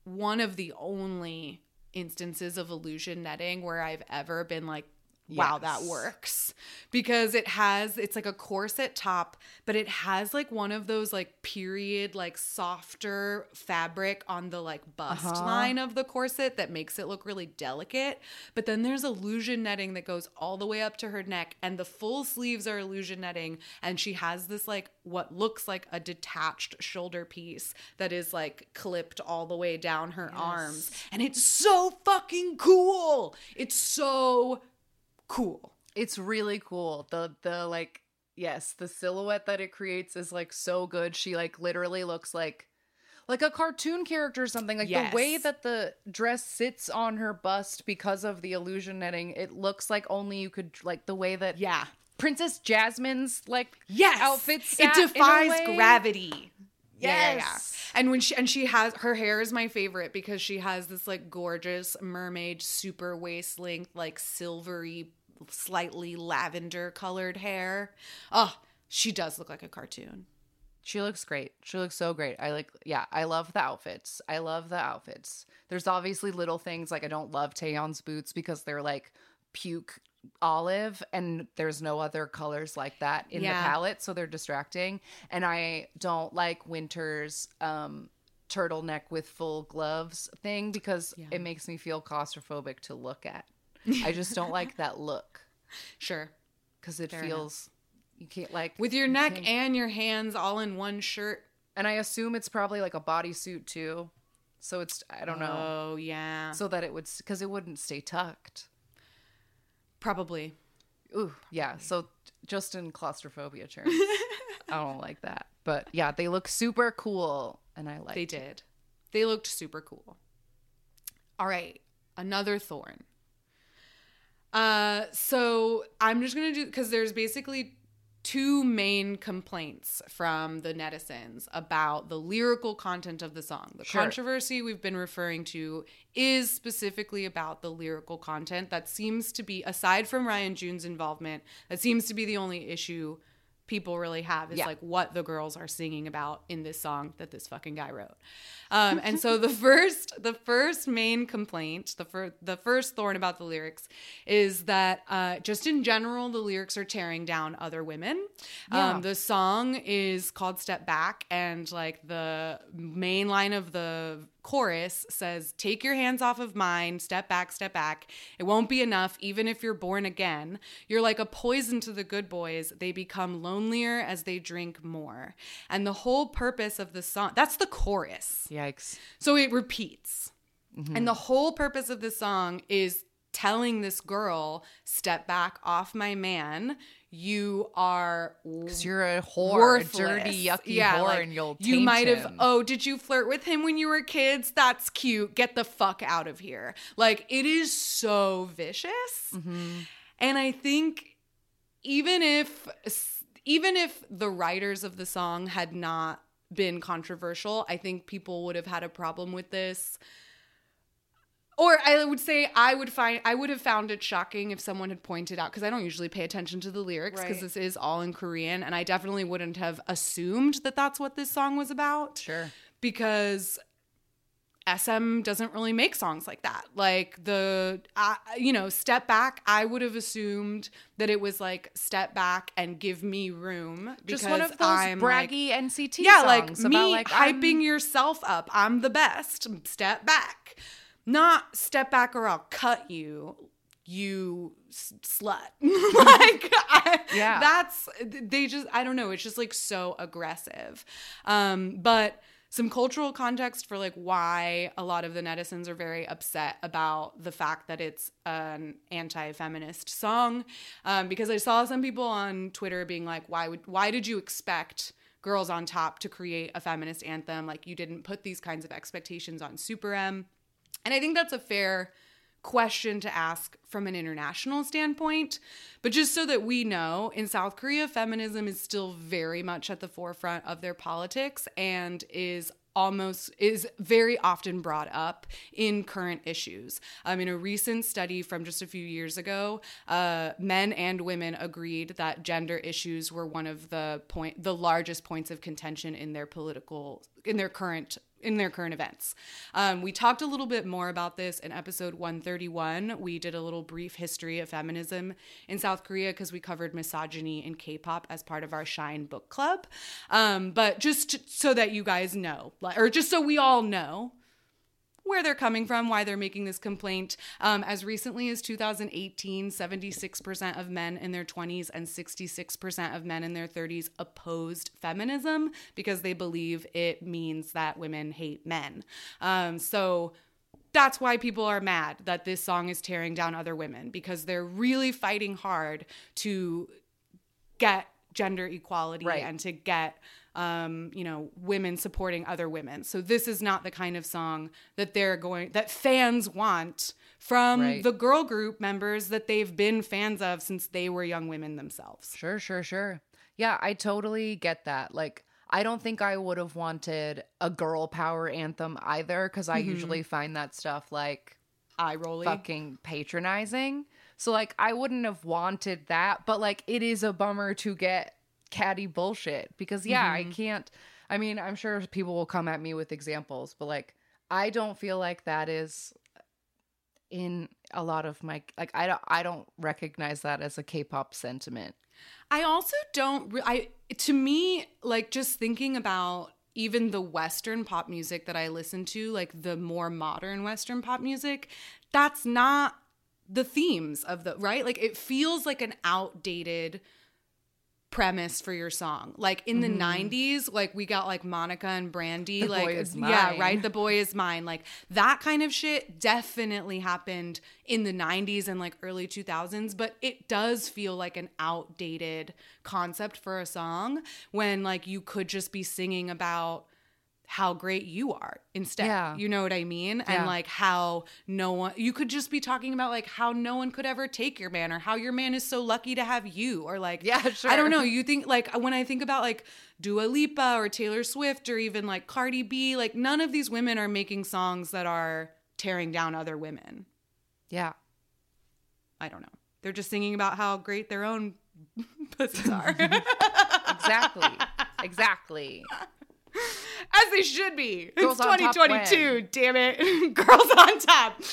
one of the only instances of illusion netting where I've ever been like wow, that works because it has it's like a corset top, but it has like one of those like period like softer fabric on the like bust Uh-huh. line of the corset that makes it look really delicate. But then there's illusion netting that goes all the way up to her neck, and the full sleeves are illusion netting, and she has this like what looks like a detached shoulder piece that is like clipped all the way down her arms, and it's so fucking cool. It's so cool. It's really cool. The the like yes, the silhouette that it creates is like so good. She like literally looks like like a cartoon character or something. Like the way that the dress sits on her bust because of the illusion netting, it looks like only you could like the way that Yeah. Princess Jasmine's like Yes. outfits It sat in a defies way. Gravity. Yeah, yeah, yeah. Yes. And when she and she has her hair is my favorite because she has this like gorgeous mermaid super waist length like silvery slightly lavender colored hair. Oh, she does look like a cartoon. She looks great. She looks so great. I like, yeah, I love the outfits. I love the outfits. There's obviously little things like I don't love Taeyeon's boots because they're like puke olive and there's no other colors like that in Yeah. the palette, so they're distracting. And I don't like Winter's um turtleneck with full gloves thing because it makes me feel claustrophobic to look at. I just don't like that look Sure. because it Fair enough. feels you can't like With your you neck can't- and your hands all in one shirt. and I assume it's probably like a bodysuit too. So it's I don't know. Oh, yeah. So that it would because it wouldn't stay tucked. Probably. Ooh, yeah. So just in claustrophobia terms, I don't like that. But yeah, they look super cool, and I like. They did. They looked super cool. All right, another thorn. Uh, so I'm just gonna do because there's basically two main complaints from the netizens about the lyrical content of the song. The Sure. controversy we've been referring to is specifically about the lyrical content. That seems to be, aside from Ryan June's involvement, that seems to be the only issue people really have is Yeah. like what the girls are singing about in this song that this fucking guy wrote. Um, and so the first, the first main complaint, the first, the first thorn about the lyrics is that uh, just in general, the lyrics are tearing down other women. Yeah. Um, the song is called "Step Back," and like the main line of the chorus says, Take your hands off of mine, step back, step back. It won't be enough, even if you're born again. You're like a poison to the good boys. They become lonelier as they drink more. And the whole purpose of the song, that's the chorus. Yikes. So it repeats. Mm-hmm. And the whole purpose of the song is telling this girl, Step back off my man. You are Because you're a whore, a worthless. dirty, yucky Yeah, whore, like, and you'll you might have oh did you flirt with him when you were kids? That's cute. Get the fuck out of here. Like it is so vicious. Mm-hmm. and i think even if even if the writers of the song had not been controversial i think people would have had a problem with this or I would say I would find I would have found it shocking if someone had pointed out because I don't usually pay attention to the lyrics because Right. this is all in Korean and I definitely wouldn't have assumed that that's what this song was about Sure. because SM doesn't really make songs like that. Like the, uh, you know, step back. I would have assumed that it was like step back and give me room. Just one of those I'm, like, braggy NCT yeah, songs like me about like I'm- hyping yourself up. I'm the best. Step back, not step back or I'll cut you. You s- slut. like, I, Yeah. that's they just. I don't know. It's just like so aggressive. Um, but some cultural context for like why a lot of the netizens are very upset about the fact that it's an anti-feminist song um, because i saw some people on twitter being like why would why did you expect girls on top to create a feminist anthem like you didn't put these kinds of expectations on super m and i think that's a fair question to ask from an international standpoint. But just so that we know, in South Korea, feminism is still very much at the forefront of their politics and is almost is very often brought up in current issues. Um, in a recent study from just a few years ago, uh, men and women agreed that gender issues were one of the point the largest points of contention in their political in their current in their current events. Um, we talked a little bit more about this in episode 131. We did a little brief history of feminism in South Korea because we covered misogyny in K-pop as part of our Shine book club. Um, but just so that you guys know, or just so we all know where they're coming from, why they're making this complaint. Um, as recently as 2018, 76% of men in their 20s and 66% of men in their 30s opposed feminism because they believe it means that women hate men. Um, so that's why people are mad that this song is tearing down other women because they're really fighting hard to get gender equality Right. and to get um, you know women supporting other women so this is not the kind of song that they're going that fans want from Right. the girl group members that they've been fans of since they were young women themselves Sure, sure, sure. Yeah, I totally get that. Like, I don't think I would have wanted a girl power anthem either because I usually find that stuff like eye rolling fucking patronizing. So, like, I wouldn't have wanted that, but like, it is a bummer to get catty bullshit because, yeah, I mm-hmm. can't. I mean, I'm sure people will come at me with examples, but like, I don't feel like that is in a lot of my like I don't I don't recognize that as a K-pop sentiment. I also don't. Re- I to me like just thinking about even the Western pop music that I listen to, like the more modern Western pop music, that's not the themes of the right. Like it feels like an outdated premise for your song. Like in the 90s, like we got like Monica and Brandy, Mm-hmm. The like Boy Is yeah, right, the boy is mine. Like that kind of shit definitely happened in the 90s and like early 2000s, but it does feel like an outdated concept for a song when like you could just be singing about how great you are instead. Yeah. You know what I mean? Yeah. And like how no one you could just be talking about like how no one could ever take your man or how your man is so lucky to have you or like Yeah, I don't know. You think like when I think about like Dua Lipa or Taylor Swift or even like Cardi B, like none of these women are making songs that are tearing down other women. Yeah. I don't know. They're just singing about how great their own pussies are. Exactly. exactly. As they should be. Girls it's 2022, damn it. Girls on top.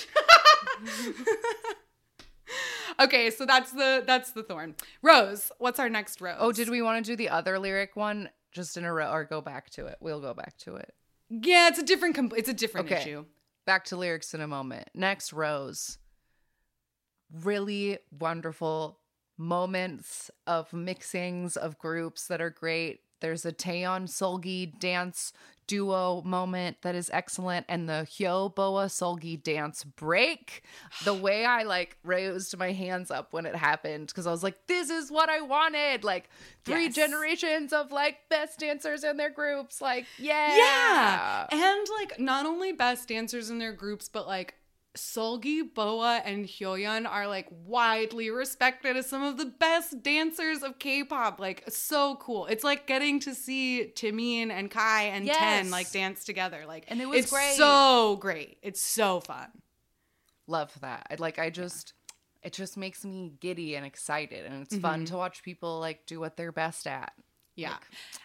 okay, so that's the that's the thorn. Rose, what's our next rose? Oh, did we want to do the other lyric one just in a row or go back to it? We'll go back to it. Yeah, it's a different comp- it's a different Okay. issue. Back to lyrics in a moment. Next, Rose. Really wonderful moments of mixings of groups that are great. There's a Taeyeon Seulgi dance duo moment that is excellent, and the Hyo Boa Seulgi dance break. The way I like raised my hands up when it happened because I was like, "This is what I wanted!" Like three Yes. generations of like best dancers in their groups. Like, yeah, Yeah. And like not only best dancers in their groups, but like Seulgi, Boa, and Hyoyeon are like widely respected as some of the best dancers of K-pop. Like so cool. It's like getting to see Taemin and Kai and Yes. Ten like dance together. Like And it was it's great. so great. It's so fun. love that. I- Like I just it just makes me giddy and excited and it's fun mm-hmm. to watch people like do what they're best at. Yeah.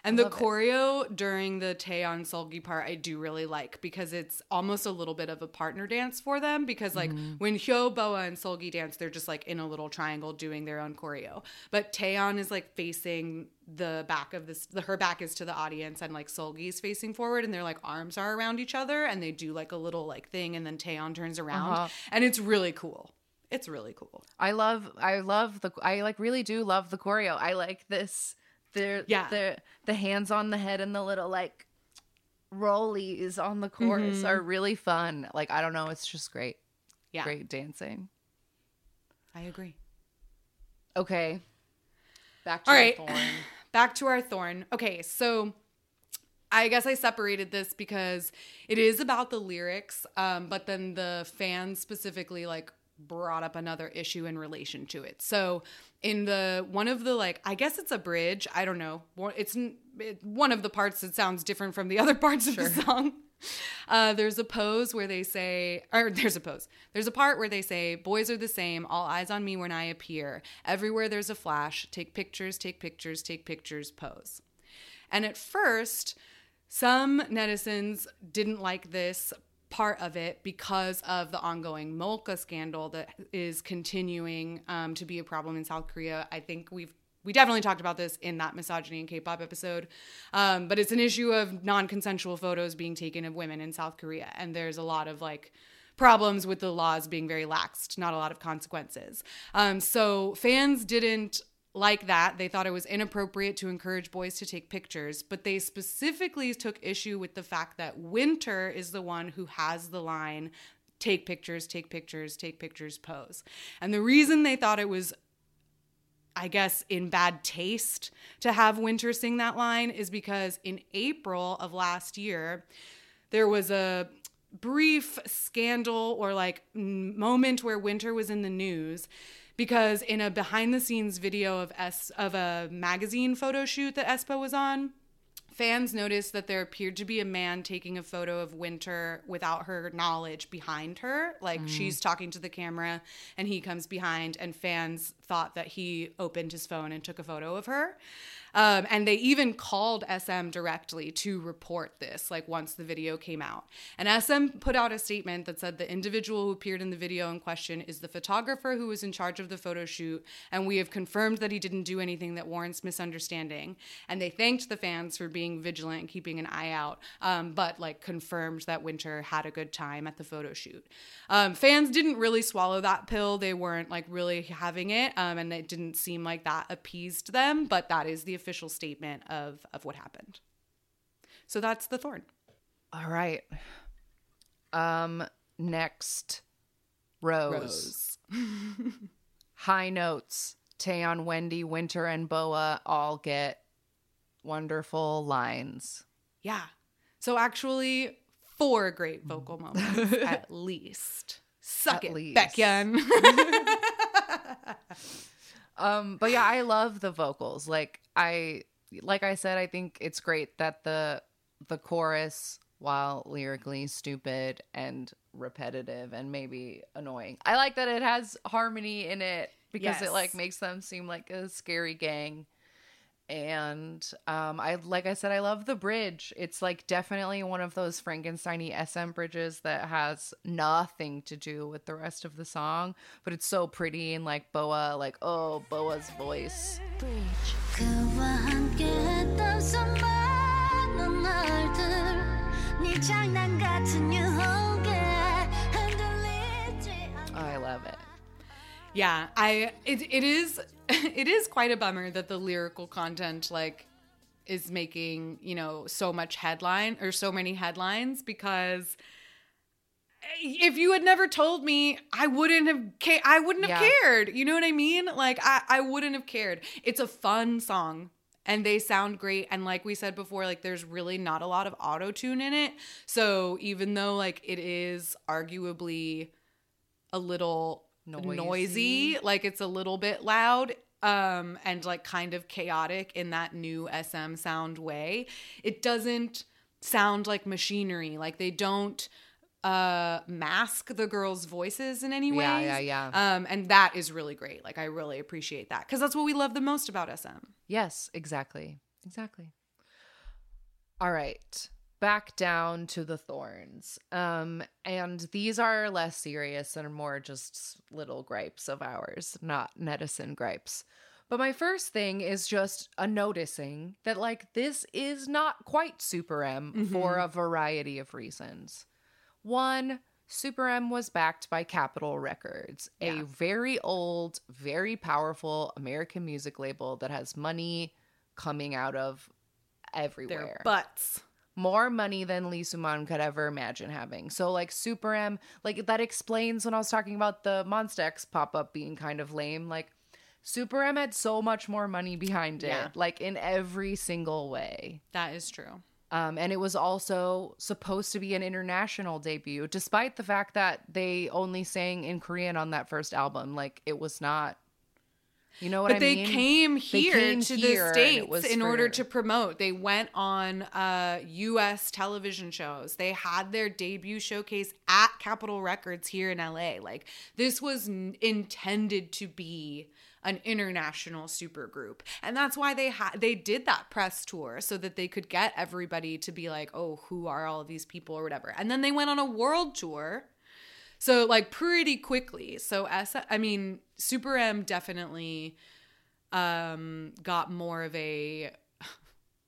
and the love it. choreo during the Taeyeon Seulgi part I do really like because it's almost a little bit of a partner dance for them because like Mm-hmm. when Hyo, Boa, and Seulgi dance, they're just like in a little triangle doing their own choreo. But Taeyeon is like facing the back of this the, her back is to the audience and like Seulgi's facing forward and their like arms are around each other and they do like a little like thing and then Taeyeon turns around Uh-huh. and it's really cool. It's really cool. I love I love the I like really do love the choreo. I like this the Yeah. the the hands on the head and the little like rollies on the chorus are really fun. Like I don't know, it's just great. Yeah. Great dancing. I agree. Okay. Back to All right. thorn. back to our thorn. Okay, so I guess I separated this because it is about the lyrics, um, but then the fans specifically like brought up another issue in relation to it. So in the one of the like I guess it's a bridge. I don't know. It's it, one of the parts that sounds different from the other parts of the song. Uh, there's a pose where they say, or there's a pose. There's a part where they say, "Boys are the same. All eyes on me when I appear. Everywhere there's a flash. Take pictures. Take pictures. Take pictures. Pose." And at first, Some netizens didn't like this part of it because of the ongoing Molka scandal that is continuing um, to be a problem in South Korea. I think we've we definitely talked about this in that misogyny and K-pop episode, um, but it's an issue of non-consensual photos being taken of women in South Korea, and there's a lot of like problems with the laws being very laxed, not a lot of consequences. Um, so fans didn't like that. They thought it was inappropriate to encourage boys to take pictures, but they specifically took issue with the fact that Winter is the one who has the line take pictures, take pictures, take pictures, pose. And the reason they thought it was I guess, in bad taste to have Winter sing that line is because in April of last year, there was a brief scandal or like moment where Winter was in the news because in a behind the scenes video of S of a magazine photo shoot that aespa was on, fans noticed that there appeared to be a man taking a photo of Winter without her knowledge behind her. Like mm. she's talking to the camera and he comes behind, and fans thought that he opened his phone and took a photo of her. Um, and they even called SM directly to report this, like once the video came out. And SM put out a statement that said the individual who appeared in the video in question is the photographer who was in charge of the photo shoot, and we have confirmed that he didn't do anything that warrants misunderstanding. And they thanked the fans for being vigilant and keeping an eye out, um, but like confirmed that Winter had a good time at the photo shoot. Um, fans didn't really swallow that pill; they weren't like really having it, um, and it didn't seem like that appeased them. But that is the official statement of of what happened. So that's the thorn. All right. Um next Rose. High notes. Taeyeon, Wendy, Winter and Boa all get wonderful lines. Yeah. So actually, four great vocal moments at least. Suck At it, least. Um, but yeah, I love the vocals. Like I like I said, I think it's great that the the chorus, while lyrically stupid and repetitive and maybe annoying, I like that it has harmony in it because it like makes them seem like a scary gang. And um, I like I said, I love the bridge. It's like definitely one of those Frankensteiny SM bridges that has nothing to do with the rest of the song, but it's so pretty and like Boa, like oh Boa's voice. Yeah, I it, it is it is quite a bummer that the lyrical content like is making, you know, so much headline or so many headlines because eh, if you had never told me, I wouldn't have ca- I wouldn't have Yeah. cared. You know what I mean? Like I I wouldn't have cared. It's a fun song and they sound great and like we said before like there's really not a lot of auto tune in it. So even though like it is arguably a little Noisy. noisy, like it's a little bit loud um and like kind of chaotic in that new SM sound way. It doesn't sound like machinery. Like they don't uh mask the girls' voices in any way. Yeah, yeah, Um and that is really great. Like I really appreciate that cuz that's what we love the most about SM. Yes, exactly. Exactly. All right. Back down to the thorns. Um and these are less serious and more just little gripes of ours, not netizen gripes. But my first thing is just a noticing that like this is not quite Super M for a variety of reasons. One, Super M was backed by Capitol Records, a very old, very powerful American music label that has money coming out of everywhere. Their butts. More money than Lee Soo-man could ever imagine having. So like Super M, like that explains when I was talking about the Monsta X pop-up being kind of lame. Like Super M had so much more money behind it, Yeah. like in every single way. That is true. Um, and it was also supposed to be an international debut, despite the fact that they only sang in Korean on that first album. Like it was not. You know what but I they came here came to here, the states was in order to promote. They went on uh, U.S. television shows. They had their debut showcase at Capitol Records here in L.A. Like this was n- intended to be an international supergroup, and that's why they had they did that press tour so that they could get everybody to be like, oh, who are all of these people or whatever. And then they went on a world tour. So like pretty quickly. So S I mean Super M definitely um got more of a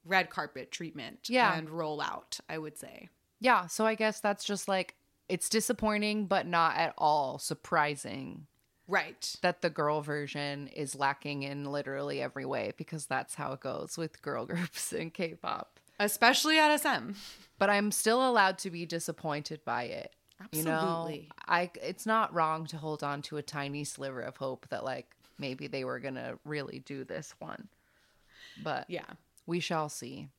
red carpet treatment Yeah. and rollout, I would say. Yeah, so I guess that's just like it's disappointing but not at all surprising Right. that the girl version is lacking in literally every way because that's how it goes with girl groups in K-pop. Especially at SM. But I'm still allowed to be disappointed by it. You know, Absolutely. I it's not wrong to hold on to a tiny sliver of hope that like maybe they were going to really do this one. But Yeah. we shall see.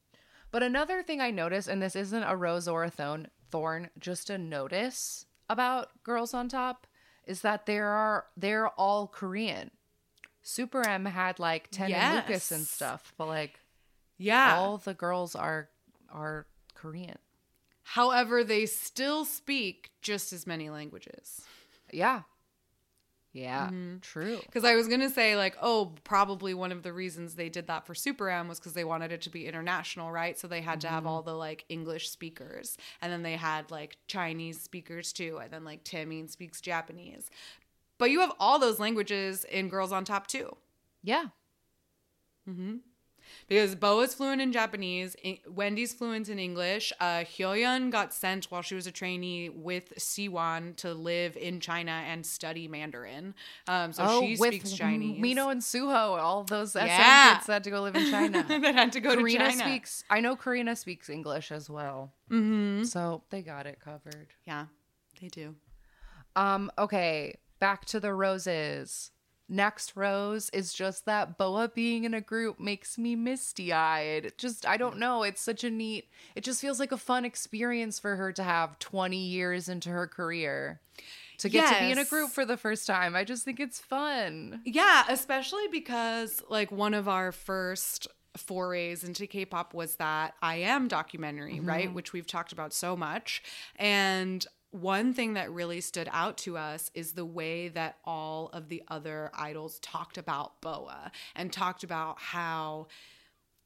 But another thing I noticed, and this isn't a rose or a thorn, thorn, just a notice about Girls on Top, is that there are they're all Korean. Super M had like Ten and Lucas and stuff, but like Yeah. all the girls are are Korean. However, they still speak just as many languages. Yeah. Yeah. Mm-hmm. True. Because I was going to say, like, oh, probably one of the reasons they did that for Super M was because they wanted it to be international, right? So they had to have all the like English speakers. And then they had like Chinese speakers too. And then like Taemin speaks Japanese. But you have all those languages in Girls on Top too. Yeah. Because Bo is fluent in Japanese, Wendy's fluent in English. Uh, Hyoyeon got sent while she was a trainee with Siwon to live in China and study Mandarin. Um, so she speaks Chinese. Mino and Suho, all those SM Yeah. kids had to go live in China. that had to go Karina to China. speaks. I know Karina speaks English as well. Mm-hmm. So they got it covered. Yeah, they do. Um. Okay. Back to the roses. Next rose is just that Boa being in a group makes me misty eyed. Just I don't know. It's such a neat. It just feels like a fun experience for her to have twenty years into her career. To get to be in a group for the first time. I just think it's fun. Yeah, especially because like one of our first forays into K-pop was that I Am documentary, right, mm-hmm. which we've talked about so much. And one thing that really stood out to us is the way that all of the other idols talked about Boa and talked about how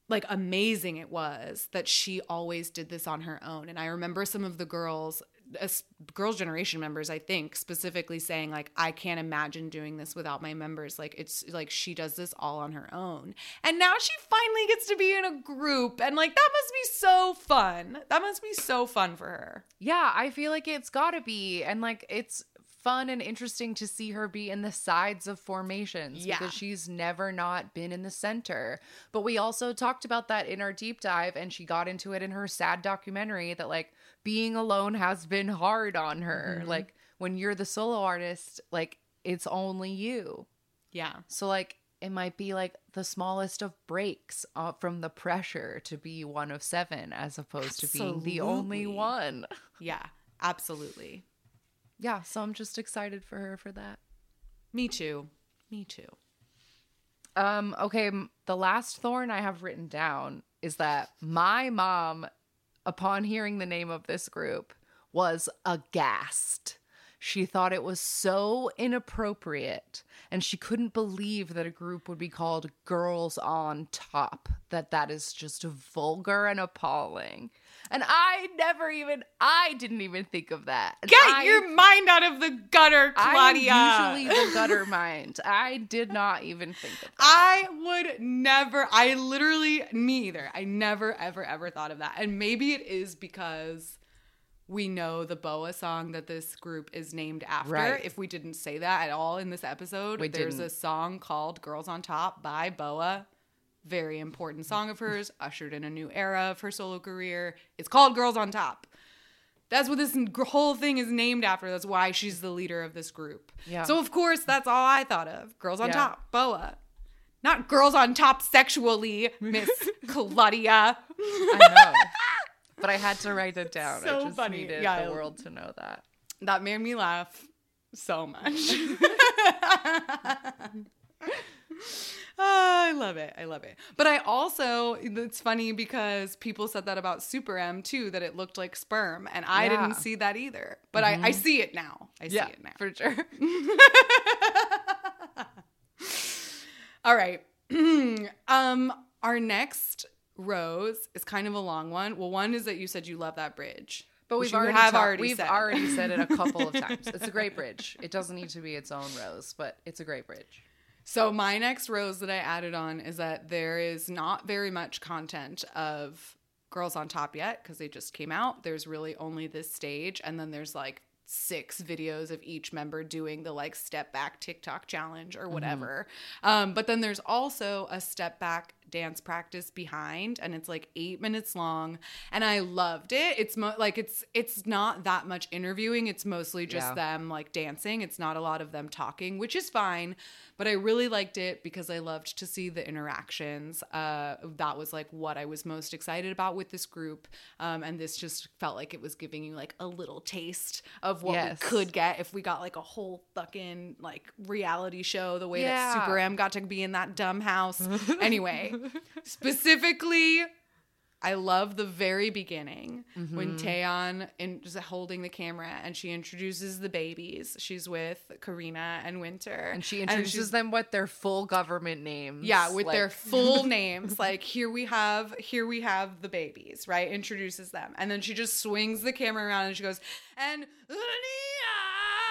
like amazing it was that she always did this on her own. And i remember some of the girls as girls generation members i think specifically saying like i can't imagine doing this without my members like it's like she does this all on her own and now she finally gets to be in a group and like that must be so fun that must be so fun for her Yeah, I feel like it's gotta be. And like it's fun and interesting to see her be in the sides of formations Yeah. because she's never not been in the center. But we also talked about that in our deep dive, and she got into it in her sad documentary that like being alone has been hard on her. Like when you're the solo artist, like it's only you. yeah So like it might be like the smallest of breaks uh, from the pressure to be one of seven as opposed to being the only one. yeah absolutely Yeah, so I'm just excited for her for that. me too me too Um, okay, the last thorn I have written down is that my mom, upon hearing the name of this group, was aghast. She thought it was so inappropriate, and she couldn't believe that a group would be called Girls on Top. That that is just vulgar and appalling. And I never even, I didn't even think of that. And get I- your mind out of the gutter claudia I'm usually the gutter mind. I did not even think of that. I would never, I literally, me either. I never, ever, ever thought of that. And maybe it is because we know the Boa song that this group is named after. Right. If we didn't say that at all in this episode, We there's didn't. a song called Girls on Top by Boa. Very important song of hers, ushered in a new era of her solo career. It's called Girls on Top. That's what this whole thing is named after. That's why she's the leader of this group. Yeah. So of course that's all I thought of. Girls on Yeah. top, Boa. Not girls on top sexually, Miss Claudia. I know. But I had to write it down. I So just funny. needed Yeah, the world to know that. That made me laugh so much. Oh, I love it. I love it. But I also, it's funny because people said that about Super M too, that it looked like sperm. And I Yeah. didn't see that either. But I, I see it now. I see it now. for sure. All right. um, our next rose is kind of a long one. Well, one is that you said you love that bridge. But we've already talked- already we've said. already said it a couple of times. It's a great bridge. It doesn't need to be its own rose, but it's a great bridge. So my next rose that I added on is that there is not very much content of Girls on Top yet because they just came out. There's really only this stage, and then there's like six videos of each member doing the like step back TikTok challenge or whatever. Um, but then there's also a step back dance practice behind and it's like eight minutes long and i loved it it's mo- like it's it's not that much interviewing it's mostly just Yeah. them like dancing it's not a lot of them talking which is fine but i really liked it because i loved to see the interactions uh that was like what i was most excited about with this group um and this just felt like it was giving you like a little taste of what Yes. we could get if we got like a whole fucking like reality show the way Yeah. that super m got to be in that dumb house anyway specifically I love the very beginning Mm-hmm. when Taeyeon is holding the camera and she introduces the babies. She's with Karina and Winter, And she introduces them with their full government names. yeah, with their full names. Like here we have here we have the babies, right? Introduces them. And then she just swings the camera around and she goes, and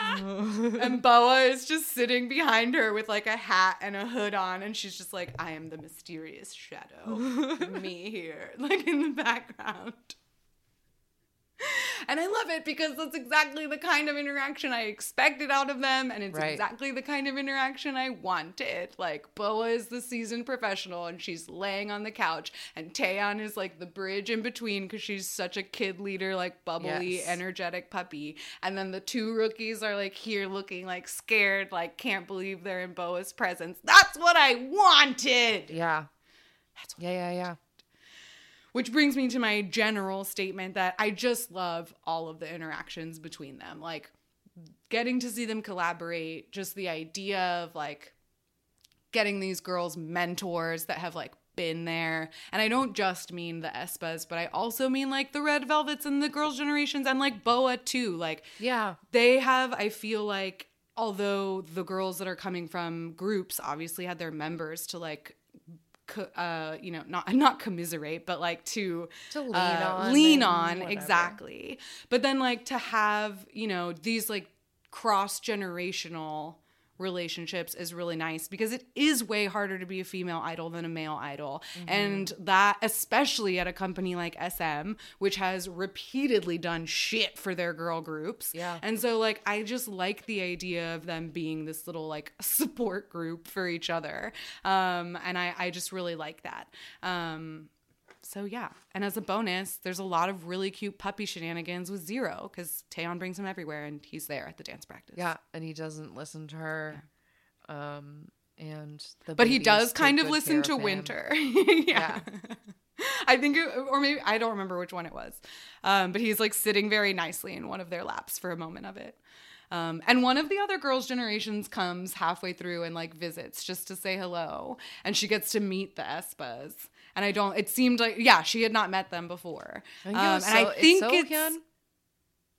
And Boa is just sitting behind her with like a hat and a hood on, and she's just like, I am the mysterious shadow. Me here, like in the background. And I love it because that's exactly the kind of interaction I expected out of them. And it's Right. exactly the kind of interaction I wanted. Like, Boa is the seasoned professional and she's laying on the couch. And Taeyeon is like the bridge in between because she's such a kid leader, like bubbly, Yes. energetic puppy. And then the two rookies are like here looking like scared, like can't believe they're in Boa's presence. That's what I wanted. Yeah. That's Yeah, yeah, yeah. Which brings me to my general statement that I just love all of the interactions between them. Like getting to see them collaborate, just the idea of like getting these girls mentors that have like been there. And I don't just mean the aespas, but I also mean like the Red Velvets and the Girls' Generations and like Boa too. Like Yeah. they have i feel like although the girls that are coming from groups obviously had their members to like co- uh you know not not commiserate but like to To lean uh, on lean on whatever. exactly but then like to have you know these like cross generational relationships is really nice because it is way harder to be a female idol than a male idol. Mm-hmm. And that, especially at a company like SM, which has repeatedly done shit for their girl groups. Yeah. And so, like, I just like the idea of them being this little, like, support group for each other. Um, and I, I just really like that. Um, so yeah, and as a bonus, there's a lot of really cute puppy shenanigans with Zero because Taeyeon brings him everywhere, and he's there at the dance practice. Yeah, and he doesn't listen to her. Um and the but he does kind of listen to of. Winter. yeah. Yeah. I think, it, or maybe I don't remember which one it was, um, but he's like sitting very nicely in one of their laps for a moment of it. Um, and one of the other girls' generations comes halfway through and like visits just to say hello, and she gets to meet the aespas. And I don't. It seemed like yeah, she had not met them before. Um, it was and I So- it's think Seohyun? it's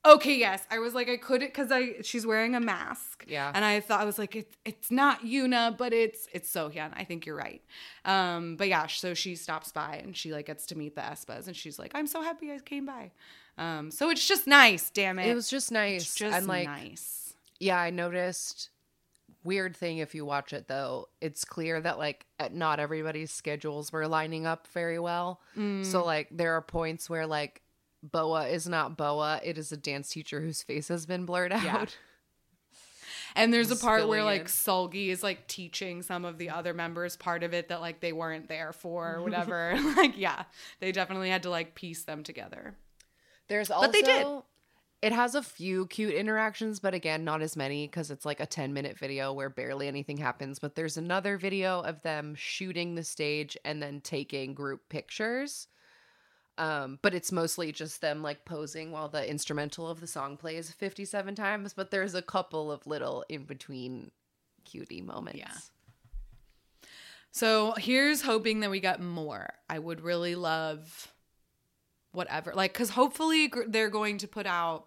okay. Yes, I was like I couldn't because I she's wearing a mask. Yeah. and I thought I was like it's it's not Yoona, but it's it's Seohyun. I think you're right. Um, but yeah, so she stops by and she like gets to meet the aespas, and she's like, I'm so happy I came by. Um, so it's just nice. Damn it, It was just nice. it's just and like nice. yeah, I noticed weird thing if you watch it though. It's clear that like not everybody's schedules were lining up very well. Mm. So like there are points where like Boa is not Boa, it is a dance teacher whose face has been blurred out. Yeah. And there's a part where like. Seulgi is like teaching some of the other members part of it that like they weren't there for or whatever. like yeah, they definitely had to like piece them together. There's also But they did. It has a few cute interactions, but again, not as many because it's like a 10 minute video where barely anything happens. But there's another video of them shooting the stage and then taking group pictures. Um, but it's mostly just them like posing while the instrumental of the song plays 57 times. But there's a couple of little in between cutie moments. Yeah. So here's hoping that we get more. I would really love whatever, like, because hopefully gr- they're going to put out,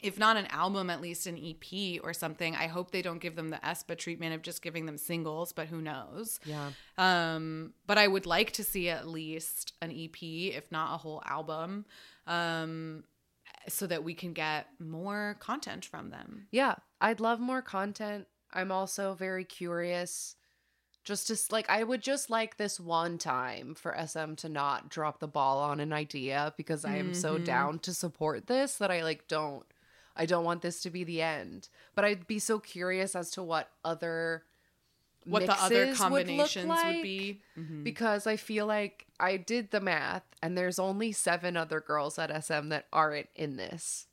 if not an album, at least an EP or something. I hope they don't give them the aespa treatment of just giving them singles, but who knows? Yeah. Um, but I would like to see at least an EP, if not a whole album, um, so that we can get more content from them. Yeah, I'd love more content. I'm also very curious. Just to like, I would just like this one time for SM to not drop the ball on an idea because I am so Mhm. down to support this that I like don't. I don't want this to be the end. But I'd be so curious as to what other What the other would combinations would, like, be. Mhm. because I feel like I did the math and there's only seven other girls at SM that aren't in this.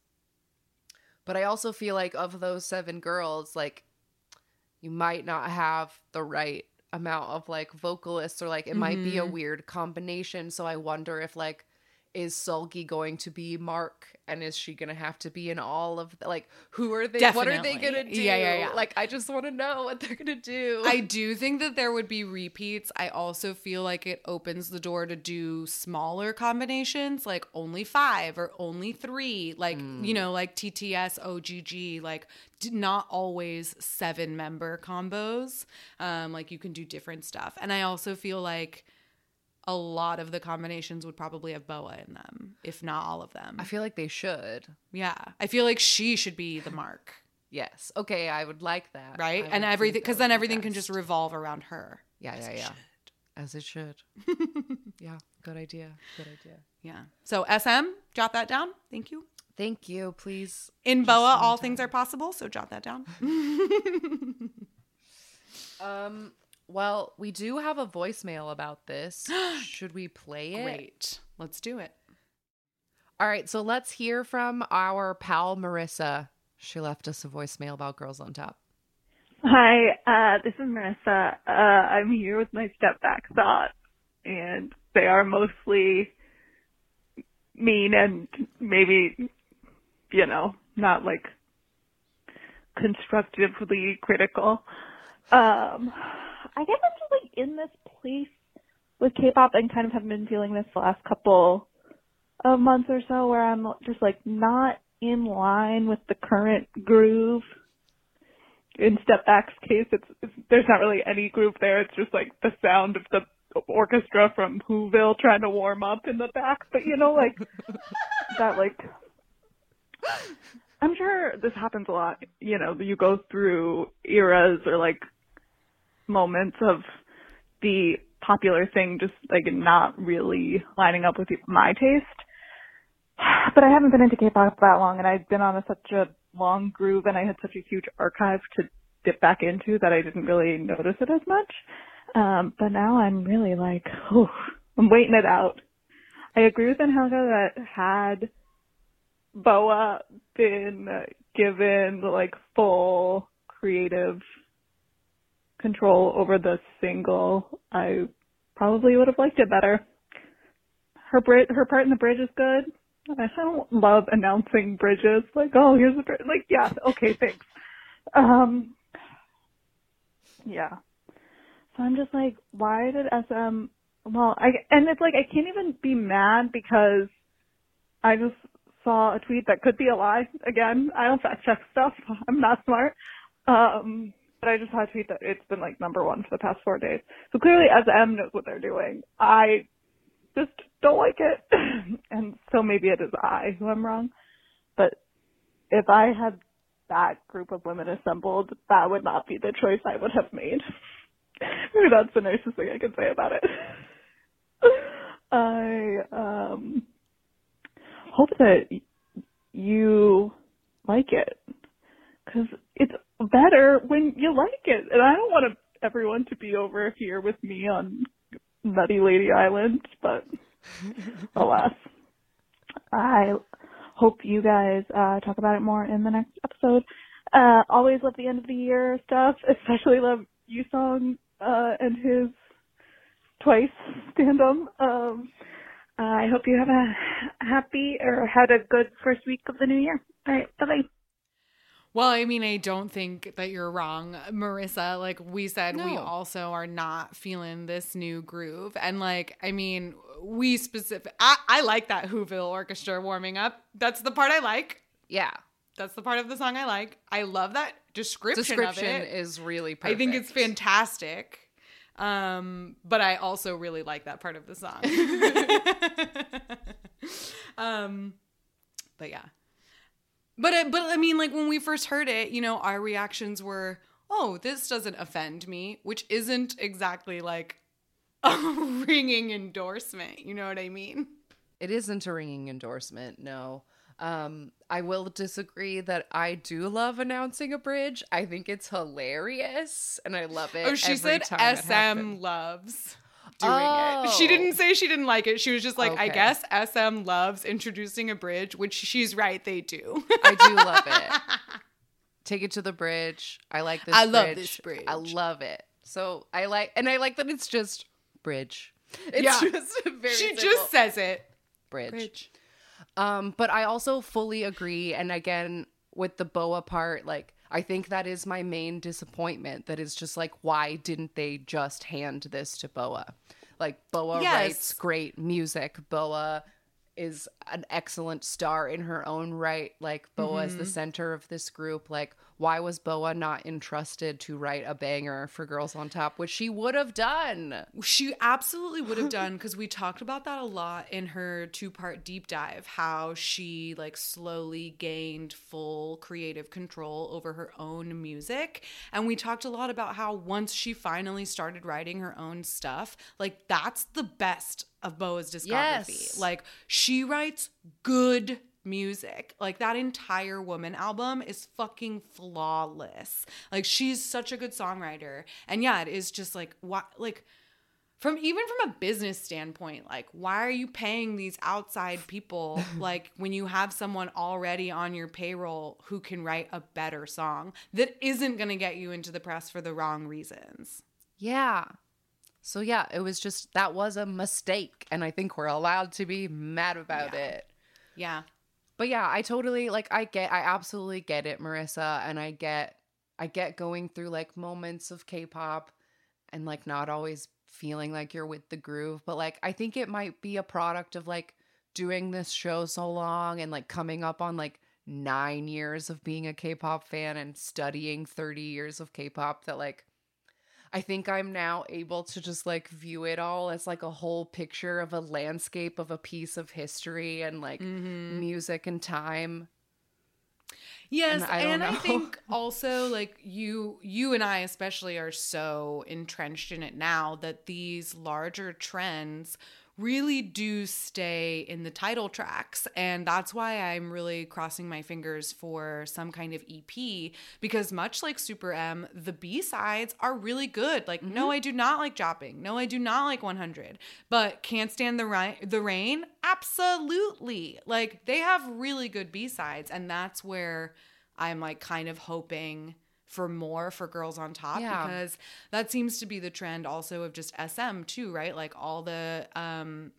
But I also feel like of those seven girls, like you might not have the right amount of like vocalists or like it might be a Mhm. weird combination. So I wonder if like is Seulgi going to be Mark and is she gonna have to be in all of the, like who are they what are they gonna do? Yeah, yeah, yeah. Like I just wanna know what they're gonna do. I do think that there would be repeats. I also feel like it opens the door to do smaller combinations, like only five or only three, like, you know, like TTS, Oh!GG, like not always seven member combos. Um, like you can do different stuff. And I also feel like a lot of the combinations would probably have Boa in them, if not all of them. I feel like they should. yeah. I feel like she should be the mark, Yes. Okay, I would like that. right? I And everything, because then everything can just revolve around her. Yeah, yeah, yeah. should. As it should. yeah, good idea. Good idea. Yeah. So SM, jot that down. Thank you. Thank you. Please. In Boa, all things are possible. So jot that down. Um. Well, we do have a voicemail about this. Should we play it? Great. Let's do it. All right. So let's hear from our pal Marissa. She left us a voicemail about Girls on Top. Hi, uh, this is Marissa. Uh, I'm here with my step back thoughts, and they are mostly mean and maybe, you know, not like constructively critical. Um, I guess I'm just like in this place with K-pop and kind of have been feeling this the last couple of months or so where I'm just like not in line with the current groove in Step Back's case, it's, it's there's not really any groove there. It's just like the sound of the orchestra from Whoville trying to warm up in the back. But you know, like that, like I'm sure this happens a lot. You know, you go through eras or like moments of the popular thing just like not really lining up with my taste. But I haven't been into K-pop that long, and I've been on a, such a long groove, and I had such a huge archive to dip back into that I didn't really notice it as much. Um, but now I'm really like, oh, I'm waiting it out. I agree with Angelica that had Boa been given like full creative control over the single, I probably would have liked it better. Her bri- her part in the bridge is good. I don't love announcing bridges. Like, oh, here's the bridge. Like, yeah, okay, thanks. Um, yeah. So I'm just like, why did SM? Well, I and it's like I can't even be mad because I just saw a tweet that could be a lie. Again, I don't fact check stuff. I'm not smart. Um, but I just saw a tweet that it's been like number one for the past four days. So clearly SM knows what they're doing. I just don't like it. and so maybe it is I who am wrong. But if I had that group of women assembled, that would not be the choice I would have made. maybe that's the nicest thing I can say about it. I um hope that you like it because it's better when you like it, and I don't want to, everyone to be over here with me on Nutty Lady Island, but alas, I hope you guys uh, talk about it more in the next episode. Uh, always love the end of the year stuff, especially love you song uh, and his twice stand-up. Um, I hope you have a happy or had a good first week of the new year. All right, bye bye. Well, I mean, I don't think that you're wrong, Marissa. Like we said, we also are not feeling this new groove. And like, I mean, we specific I, I like that Whoville orchestra warming up. That's the part I like. Yeah. That's the part of the song I like. I love that description, Description of it. is really I think it's fantastic. Um, but I also really like that part of the song. um, but yeah. But I, but I mean, like when we first heard it, you know, our reactions were, "Oh, this doesn't offend me," which isn't exactly like a ringing endorsement. You know what I mean? It isn't a ringing endorsement, no. Um, I will disagree that I do love announcing a bridge. I think it's hilarious and I love it. Oh, she said it SM happens. loves doing it. She Oh. didn't say she didn't like it. She was just like, I guess SM loves introducing a bridge, which she's right, they do. I do love it. Take it to the bridge. I like this I love this bridge. I love it. So I like and I like that it's just bridge. It's Yeah. just very she simple just says it. bridge. Bridge. Um, but I also fully agree. And again, with the boa part, like I think that is my main disappointment. That is just like, why didn't they just hand this to Boa? Like Boa Yes. writes great music. Boa is an excellent star in her own right. Like Boa is the mm-hmm. center of this group. Like, why was Boa not entrusted to write a banger for Girls on Top, which she would have done? She absolutely would have done because we talked about that a lot in her two part deep dive. How she like slowly gained full creative control over her own music. And we talked a lot about how once she finally started writing her own stuff, like that's the best of Boa's discography. Yes. Like she writes good music. Like that entire woman album is fucking flawless. Like she's such a good songwriter. And yeah, it is just like what like from even from a business standpoint, like why are you paying these outside people like when you have someone already on your payroll who can write a better song that isn't going to get you into the press for the wrong reasons? Yeah. So yeah, it was just that was a mistake and I think we're allowed to be mad about Yeah. it. Yeah. But yeah, I totally like I get I absolutely get it, Marissa, and I get I get going through like moments of K-pop and like not always feeling like you're with the groove, but like I think it might be a product of like doing this show so long and like coming up on like 9 years of being a K-pop fan and studying 30 years of K-pop that like I think I'm now able to just like view it all as like a whole picture of a landscape of a piece of history and like mm-hmm. music and time. Yes, And I and I think also like you you and I especially are so entrenched in it now that these larger trends really do stay in the title tracks. And that's why I'm really crossing my fingers for some kind of EP because much like Super M the B-sides are really good. Like no mm-hmm. I do not like Jopping. No I do not like 100 but Can't Stand the Rain the Rain? Absolutely. Like they have really good B-sides. And that's where I'm like kind of hoping for more for girls on top Yeah. because that seems to be the trend also of just SM too, right? Like all the um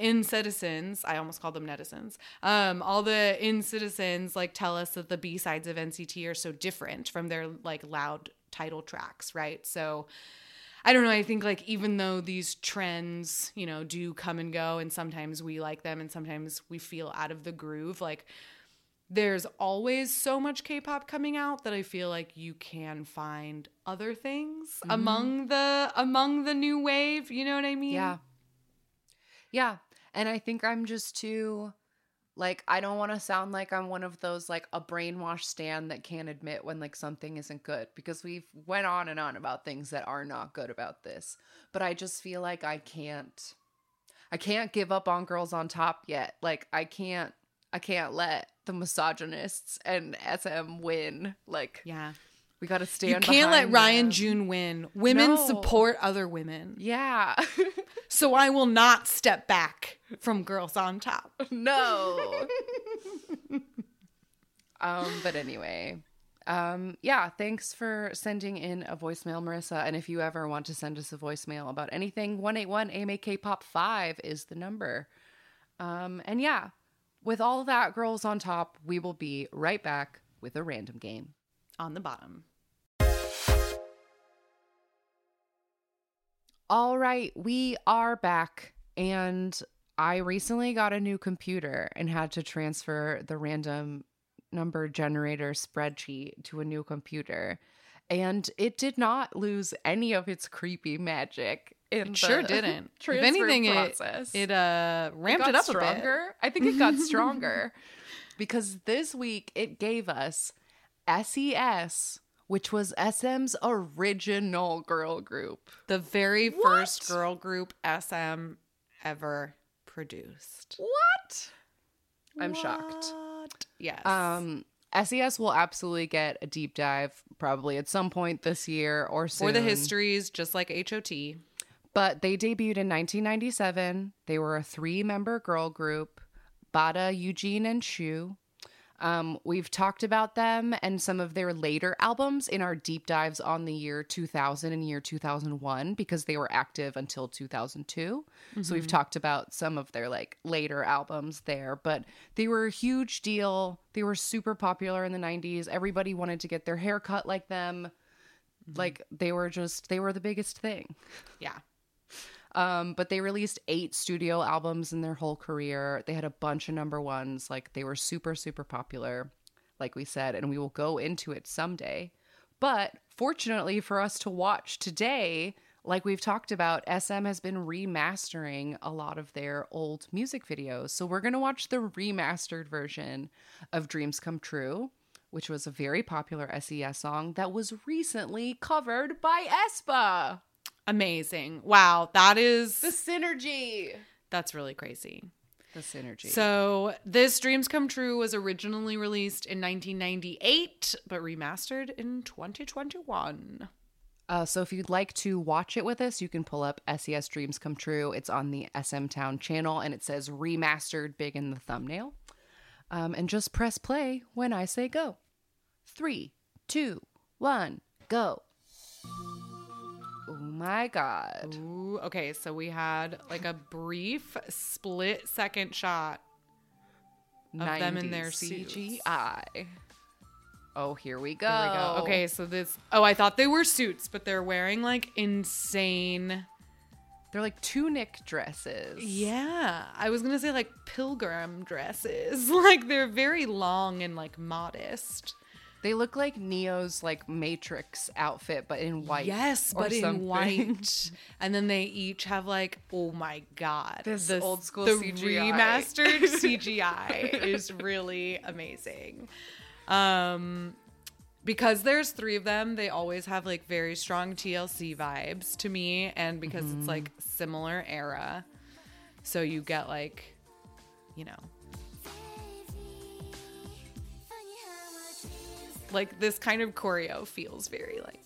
NCTzens, I almost called them netizens. Um, all the NCTzens like tell us that the B sides of NCT are so different from their like loud title tracks, right? So I don't know. I think like even though these trends, you know, do come and go, and sometimes we like them, and sometimes we feel out of the groove, like there's always so much K-pop coming out that I feel like you can find other things mm-hmm. among the among the new wave. You know what I mean? Yeah. Yeah. And I think I'm just too like I don't want to sound like I'm one of those like a brainwashed stand that can't admit when like something isn't good because we've went on and on about things that are not good about this. But I just feel like I can't I can't give up on girls on top yet. Like I can't I can't let the misogynists and SM win. Like Yeah. we got to stand You can't let Ryan them. June win. Women No. support other women. Yeah. So I will not step back from girls on top. no. um, but anyway. Um, yeah, thanks for sending in a voicemail, Marissa. And if you ever want to send us a voicemail about anything, 181 AMAK Pop 5 is the number. Um, and yeah, with all that girls on top, we will be right back with a random game. On the bottom. All right, we are back. And I recently got a new computer and had to transfer the random number generator spreadsheet to a new computer. And it did not lose any of its creepy magic. In It sure didn't. If anything, it, process. it uh ramped got it up stronger. a bit. I think it got stronger because this week it gave us SES, which was SM's original girl group. The very first girl group SM ever produced. What? I'm shocked. Yes. Um, SES will absolutely get a deep dive probably at some point this year or soon. for the histories, just like HOT. But they debuted in 1997. They were a three member girl group Bada, Eugene, and Shoo. Um, we've talked about them and some of their later albums in our deep dives on the year 2000 and year 2001 because they were active until 2002. So we've talked about some of their like later albums there, but they were a huge deal. They were super popular in the 90s. Everybody wanted to get their hair cut like them. Like they were just they were the biggest thing. Yeah. Um, but they released eight studio albums in their whole career. They had a bunch of number ones. Like they were super, super popular, like we said, and we will go into it someday. But fortunately for us to watch today, like we've talked about, SM has been remastering a lot of their old music videos. So we're going to watch the remastered version of Dreams Come True, which was a very popular SES song that was recently covered by aespa. Amazing. Wow. That is The synergy. that's really crazy. The synergy. So, this Dreams Come True was originally released in 1998, but remastered in 2021. Uh, so if you'd like to watch it with us, you can pull up SES Dreams Come True. It's on the SM Town channel and it says remastered big in the thumbnail. Um, and just press play when I say go. Three, two, one, go. Oh my god. Ooh, okay, so we had like a brief split second shot of them in their 90s suits. CGI. Oh, here we go. There we go. Okay, so this Oh, I thought they were suits, but they're wearing like insane They're like tunic dresses. Yeah, I was going to say like pilgrim dresses. Like they're very long and like modest. They look like Neo's like Matrix outfit, but in white. Yes, but in white. And then they each have like, oh my god, This old school the CGI. remastered CGI is really amazing. Um, because there's three of them, they always have like very strong TLC vibes to me, and because Mm-hmm. it's like similar era, so you get like, you know, like this kind of choreo feels very like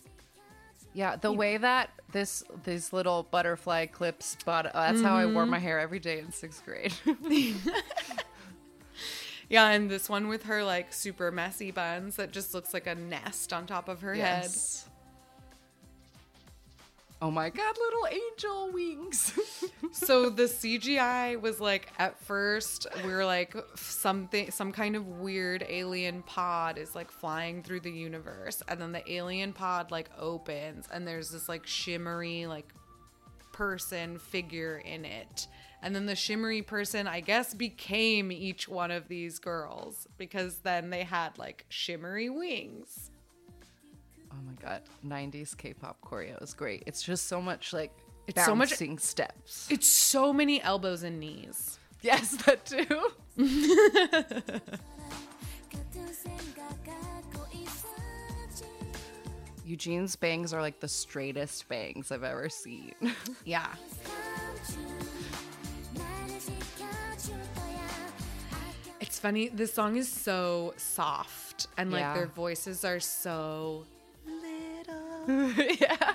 Yeah, the way that this these little butterfly clips, but that's how I Mm-hmm. wore my hair every day in sixth grade. Yeah, and this one with her like super messy buns that just looks like a nest on top of her Yes. Oh my god, little angel wings. So the CGI was like at first we were like something some kind of weird alien pod is like flying through the universe and then the alien pod like opens and there's this like shimmery like person figure in it. And then the shimmery person, I guess, became each one of these girls because then they had like shimmery wings. Oh my god, 90s K-pop choreo is great. It's just so much like It's so much- bouncing steps. It's so many elbows and knees. Yes, that too. Eugene's bangs are like the straightest bangs I've ever seen. Yeah. It's funny. This song is so soft and like Yeah. their voices are so. yeah.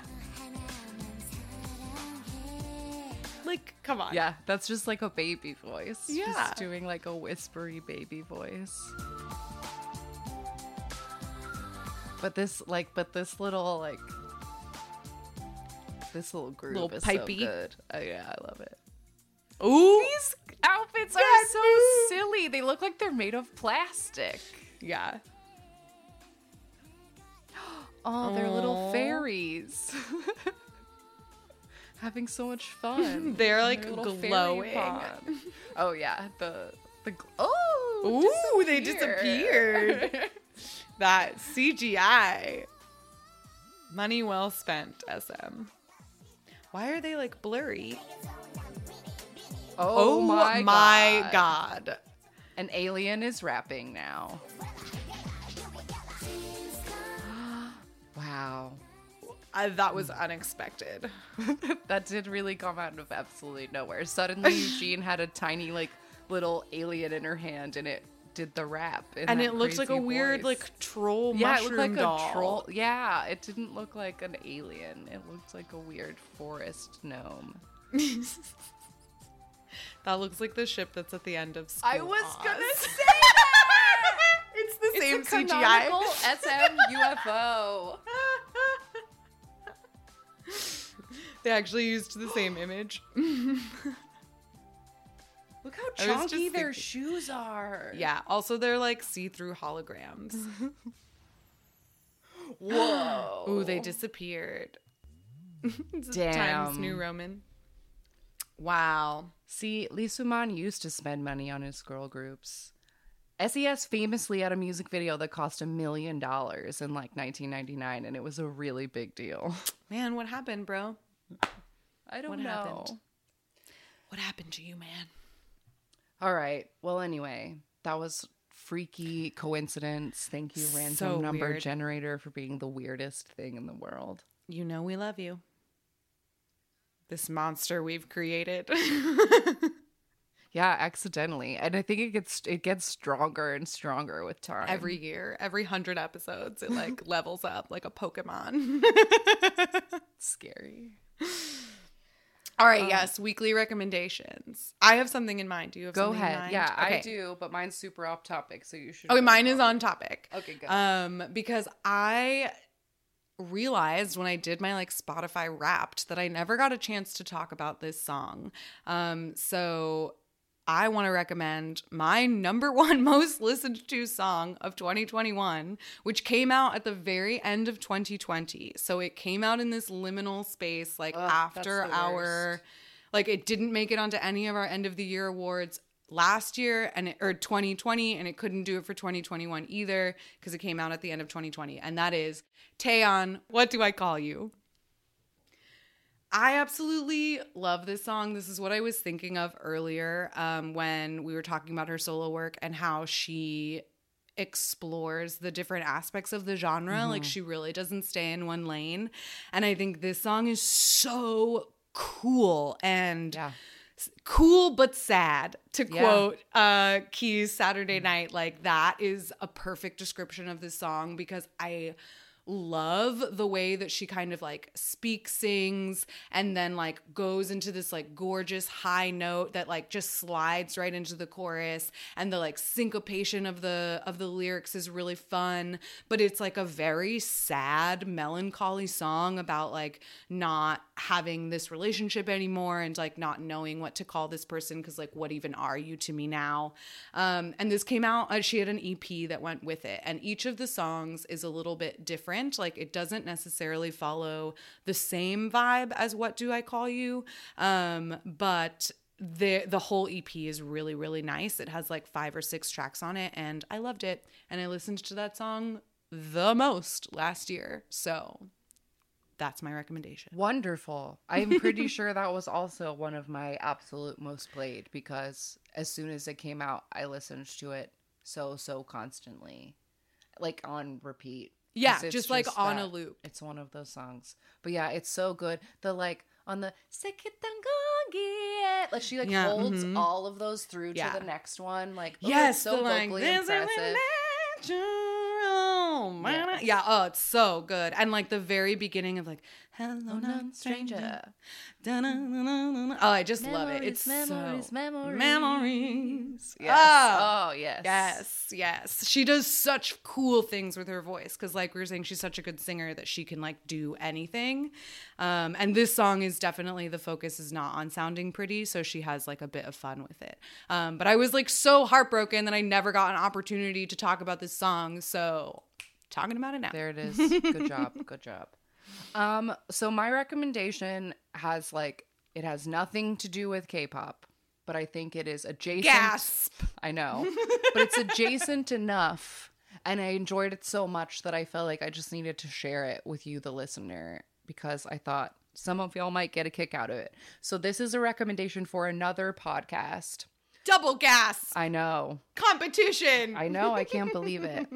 Like, come on. Yeah, that's just like a baby voice. Yeah. Just doing like a whispery baby voice. But this like but this little like this little group Little is pipey. so good. Oh yeah, I love it. Ooh. These outfits are so silly. They look like they're made of plastic. Yeah. Oh, they're little fairies. Having so much fun. They're, like, glowing. Oh yeah, the the gl- oh Ooh, they disappeared. that CGI. Money well spent, SM. Why are they like blurry? oh, oh my, god. god. An alien is rapping now. Wow. Uh, that was unexpected. that did really come out of absolutely nowhere. Suddenly, Eugene had a tiny, like, little alien in her hand, and it did the rap. in And it looked like a crazy weird, like troll yeah, it looked like doll. a troll. Yeah, it didn't look like an alien. It looked like a weird forest gnome. That looks like the ship that's at the end of School I was Oz. gonna say that. It's the same it's a CGI. SM UFO. they actually used the same image. Look how I was just chunky their thinking- shoes are. yeah. Also, they're like see-through holograms. Whoa. Ooh, they disappeared. Damn. Times New Roman. Wow. See, Lee Soo-man used to spend money on his girl groups. SES famously had a music video that cost a million dollars in like 1999, and it was a really big deal. Man, what happened, bro? I don't What know. happened? What happened to you, man? All right. Well, anyway, that was freaky coincidence. Thank you, random So number weird. generator, for being the weirdest thing in the world. You know we love you. This monster we've created. Yeah, accidentally, and I think it gets it gets stronger and stronger with time. every year, every hundred episodes, it like levels up like a Pokemon. scary. All right, yes, weekly recommendations. I have something in mind. Do you have Go something in ahead. Yeah, I do, but mine's super off topic, so you should. Okay, mine is on topic. Okay, good. Um, because I realized when I did my like Spotify Wrapped that I never got a chance to talk about this song. Um, so I want to recommend my number one most listened to song of 2021, which came out at the very end of 2020. So it came out in this liminal space, like Ugh, after our, like it didn't make it onto any of our end of the year awards last year and it, or 2020 and it couldn't do it for 2021 either because it came out at the end of 2020 and that is Taeyeon what do I call you I absolutely love this song. This is what I was thinking of earlier um, when we were talking about her solo work and how she explores the different aspects of the genre. Like she really doesn't stay in one lane. And I think this song is so cool and yeah. cool but sad to Yeah. quote uh keys saturday night like that is a perfect description of this song because i love the way that she kind of like speaks sings and then like goes into this like gorgeous high note that like just slides right into the chorus and the like syncopation of the of the lyrics is really fun. But it's like a very sad melancholy song about like not having this relationship anymore and like not knowing what to call this person because like what even are you to me now? Um and this came out uh, she had an ep that went with it and each of the songs is a little bit different like it doesn't necessarily follow the same vibe as what do i call you um but the the whole EP is really really nice. It has like 5 or 6 tracks on it and I loved it and I listened to that song the most last year. So that's my recommendation. Wonderful. I'm pretty sure that was also one of my absolute most played because as soon as it came out, I listened to it so so constantly. like on repeat. Yeah, it's just, like, on a that- loop. It's one of those songs. But yeah, it's so good. The like on the Sekitangongi, like she like Yeah, holds mhm. all of those through Yeah. to the next one. Like oh, Yes, it's so the, vocally "This impressive. Natural." Yes. Yeah, oh, it's so good. And like the very beginning of like hello Oh, non stranger. Oh, I just love it. It's memories, so memories. memories. Yes. Ah. Oh, yes. Yes, yes. She does such cool things with her voice because, like we were saying, she's such a good singer that she can like do anything. Um, and this song is definitely the focus is not on sounding pretty, so she has like a bit of fun with it. Um, but I was like so heartbroken that I never got an opportunity to talk about this song, so talking about it now. There it is. Good job. Good job. Um, so my recommendation has like it has nothing to do with K-pop, but I think it is adjacent. Gasp. I know, but it's adjacent enough, and I enjoyed it so much that I felt like I just needed to share it with you, the listener, because I thought some of y'all might get a kick out of it. So this is a recommendation for another podcast. Double gas I know. competition. I know, I can't believe it.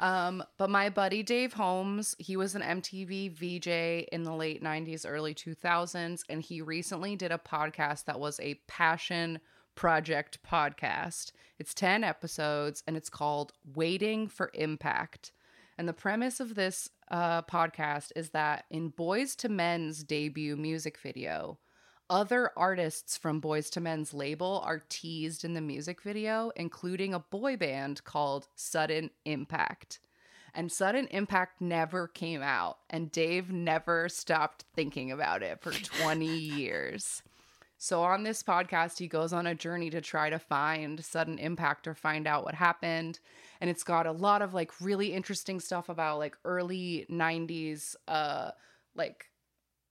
Um, but my buddy Dave Holmes, he was an MTV VJ in the late 90s, early 2000s, and he recently did a podcast that was a passion project podcast. It's 10 episodes and it's called Waiting for Impact. And the premise of this uh, podcast is that in Boyz II Men's debut music video, other artists from Boyz II Men's label are teased in the music video, including a boy band called Sudden Impact. And Sudden Impact never came out, and Dave never stopped thinking about it for 20 years. So, on this podcast, he goes on a journey to try to find Sudden Impact or find out what happened. And it's got a lot of like really interesting stuff about like early 90s, uh, like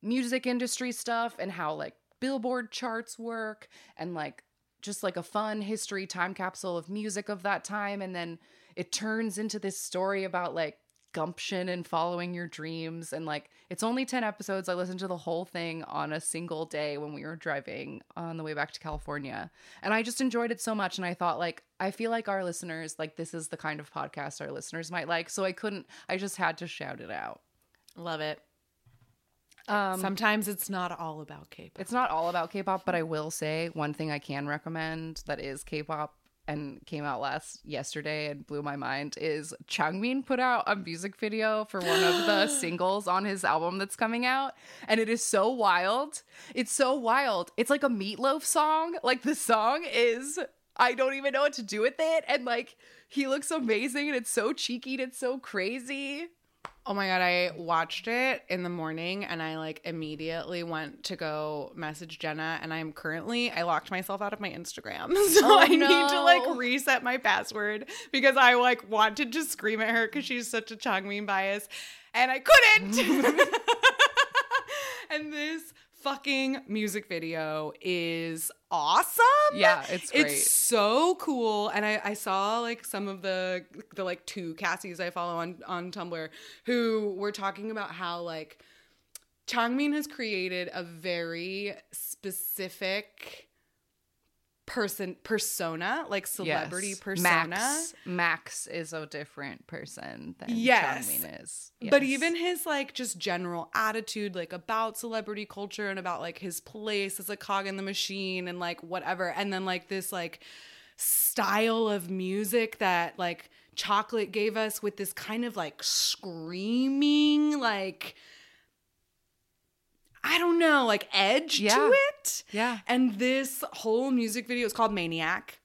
music industry stuff and how like billboard charts work and like just like a fun history time capsule of music of that time. And then it turns into this story about like gumption and following your dreams. And like it's only 10 episodes. I listened to the whole thing on a single day when we were driving on the way back to california. And i just enjoyed it so much. And i thought like i feel like our listeners like this is the kind of podcast our listeners might like. So i couldn't i just had to shout it out. Love it. Um Sometimes it's not all about K-pop. It's not all about K-pop, but I will say one thing I can recommend that is K-pop and came out last yesterday and blew my mind is Changmin put out a music video for one of the singles on his album that's coming out and it is so wild. It's so wild. It's like a meatloaf song. Like the song is I don't even know what to do with it and like he looks amazing and it's so cheeky and it's so crazy. Oh my god, I watched it in the morning and I like immediately went to go message Jenna and I'm currently I locked myself out of my Instagram. So Oh, I need to like reset my password because I like wanted to scream at her cuz she's such a Changmin bias and I couldn't. and this fucking music video is awesome. Yeah, it's great. It's so cool. And I, I saw like some of the the like two Cassies I follow on on Tumblr who were talking about how like Changmin has created a very specific person persona, like celebrity Yes. persona. Max, Max is a different person than Yes. Changmin is. But even his like just general attitude, like about celebrity culture and about like his place as a cog in the machine and like whatever. And then like this like style of music that like chocolate gave us with this kind of like screaming, like I don't know, like edge Yeah. to it. Yeah. And this whole music video is called Maniac.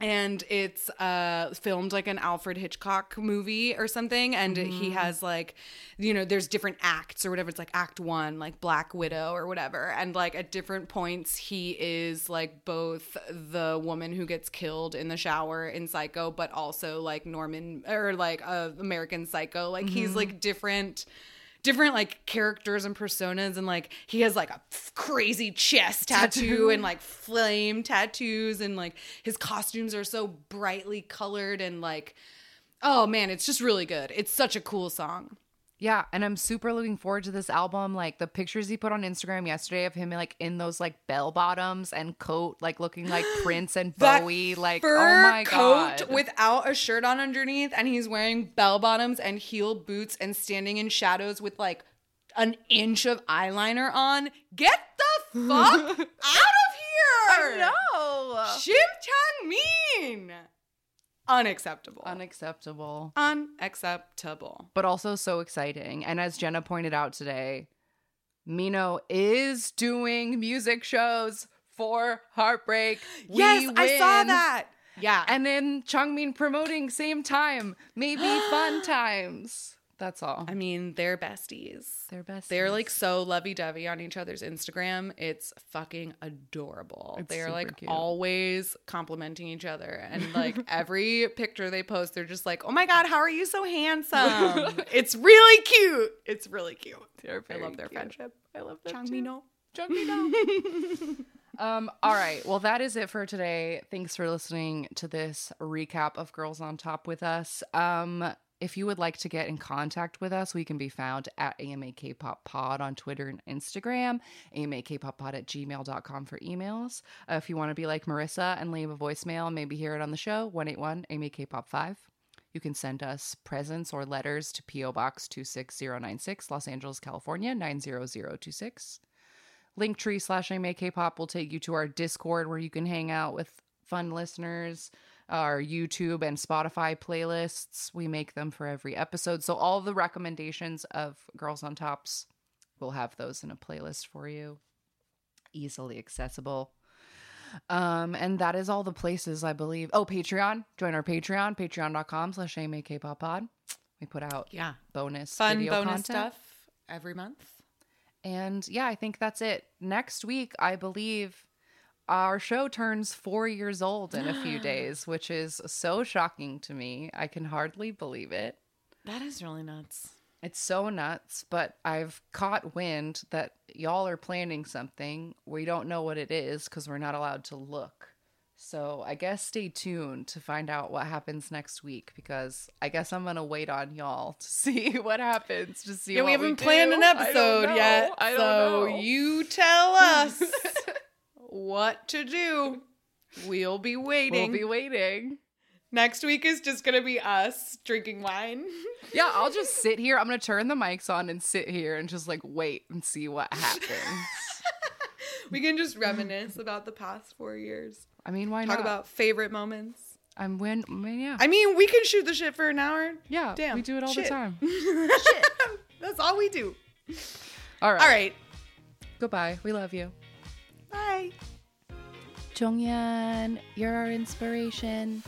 And it's uh filmed like an Alfred Hitchcock movie or something. And he has like, you know, there's different acts or whatever. It's like act one, like Black Widow or whatever. And like at different points, he is like both the woman who gets killed in the shower in Psycho, but also like Norman or like uh, American Psycho. Like he's like different different like characters and personas and like he has like a crazy chest tattoo. and like flame tattoos and like his costumes are so brightly colored and like oh man it's just really good. It's such a cool song Yeah, and I'm super looking forward to this album. Like the pictures he put on Instagram yesterday of him like in those like bell bottoms and coat, like looking like Prince and Bowie. Like, oh fur oh my coat god, without a shirt on underneath and he's wearing bell bottoms and heel boots and standing in shadows with like an inch of eyeliner on get the fuck out of here no, Shim Chang Min. Unacceptable. unacceptable. Unacceptable. but also so exciting. And as Jenna pointed out today, Minho is doing music shows for Heartbreak. We yes, I saw that. Yeah. And then Changmin promoting same time, maybe fun times. That's all. I mean, they're besties. They're best. They're like so lovey dovey on each other's Instagram. It's fucking adorable. It's they're like cute. always complimenting each other. And like every picture they post, they're just like, oh my God, how are you so handsome? it's really cute. It's really cute. I love their cute. friendship. I love them Changmino. Um, all right. Well, that is it for today. Thanks for listening to this recap of Girls on Top with us. Um, if you would like to get in contact with us, we can be found at AMA Kpop Pod on Twitter and Instagram, AMA Kpop Pod at gmail.com for emails. Uh, if you want to be like Marissa and leave a voicemail maybe hear it on the show, 181 AMA Kpop 5. You can send us presents or letters to P.O. Box 26096, Los Angeles, California 90026. Linktree slash AMA K-pop will take you to our Discord where you can hang out with fun listeners, our YouTube and Spotify playlists. We make them for every episode. So all the recommendations of Girls on Tops, we'll have those in a playlist for you. Easily accessible. Um, and that is all the places I believe. Oh, Patreon. Join our Patreon, patreon.com slash pod. We put out Yeah. bonus Fun video bonus content. stuff every month. And yeah, I think that's it. Next week, I believe our show turns four years old in a few days, which is so shocking to me. I can hardly believe it. That is really nuts. It's so nuts, but I've caught wind that y'all are planning something. We don't know what it is because we're not allowed to look. So I guess stay tuned to find out what happens next week because I guess I'm gonna wait on y'all to see what happens. To see Yeah, we haven't do. planned an I don't episode know. yet. I don't so know. you tell us what to do. We'll be waiting. We'll be waiting. Next week is just gonna be us drinking wine. Yeah, I'll just sit here. I'm gonna turn the mics on and sit here and just like wait and see what happens. we can just reminisce about the past four years. I mean, why Talk not? Talk about favorite moments. I'm win. I mean, yeah, I mean, we can shoot the shit for an hour. yeah. Damn. we do it all shit. the time. shit. That's all we do. All right. All right. Goodbye. We love you. Bye. Jonghyun, you're our inspiration.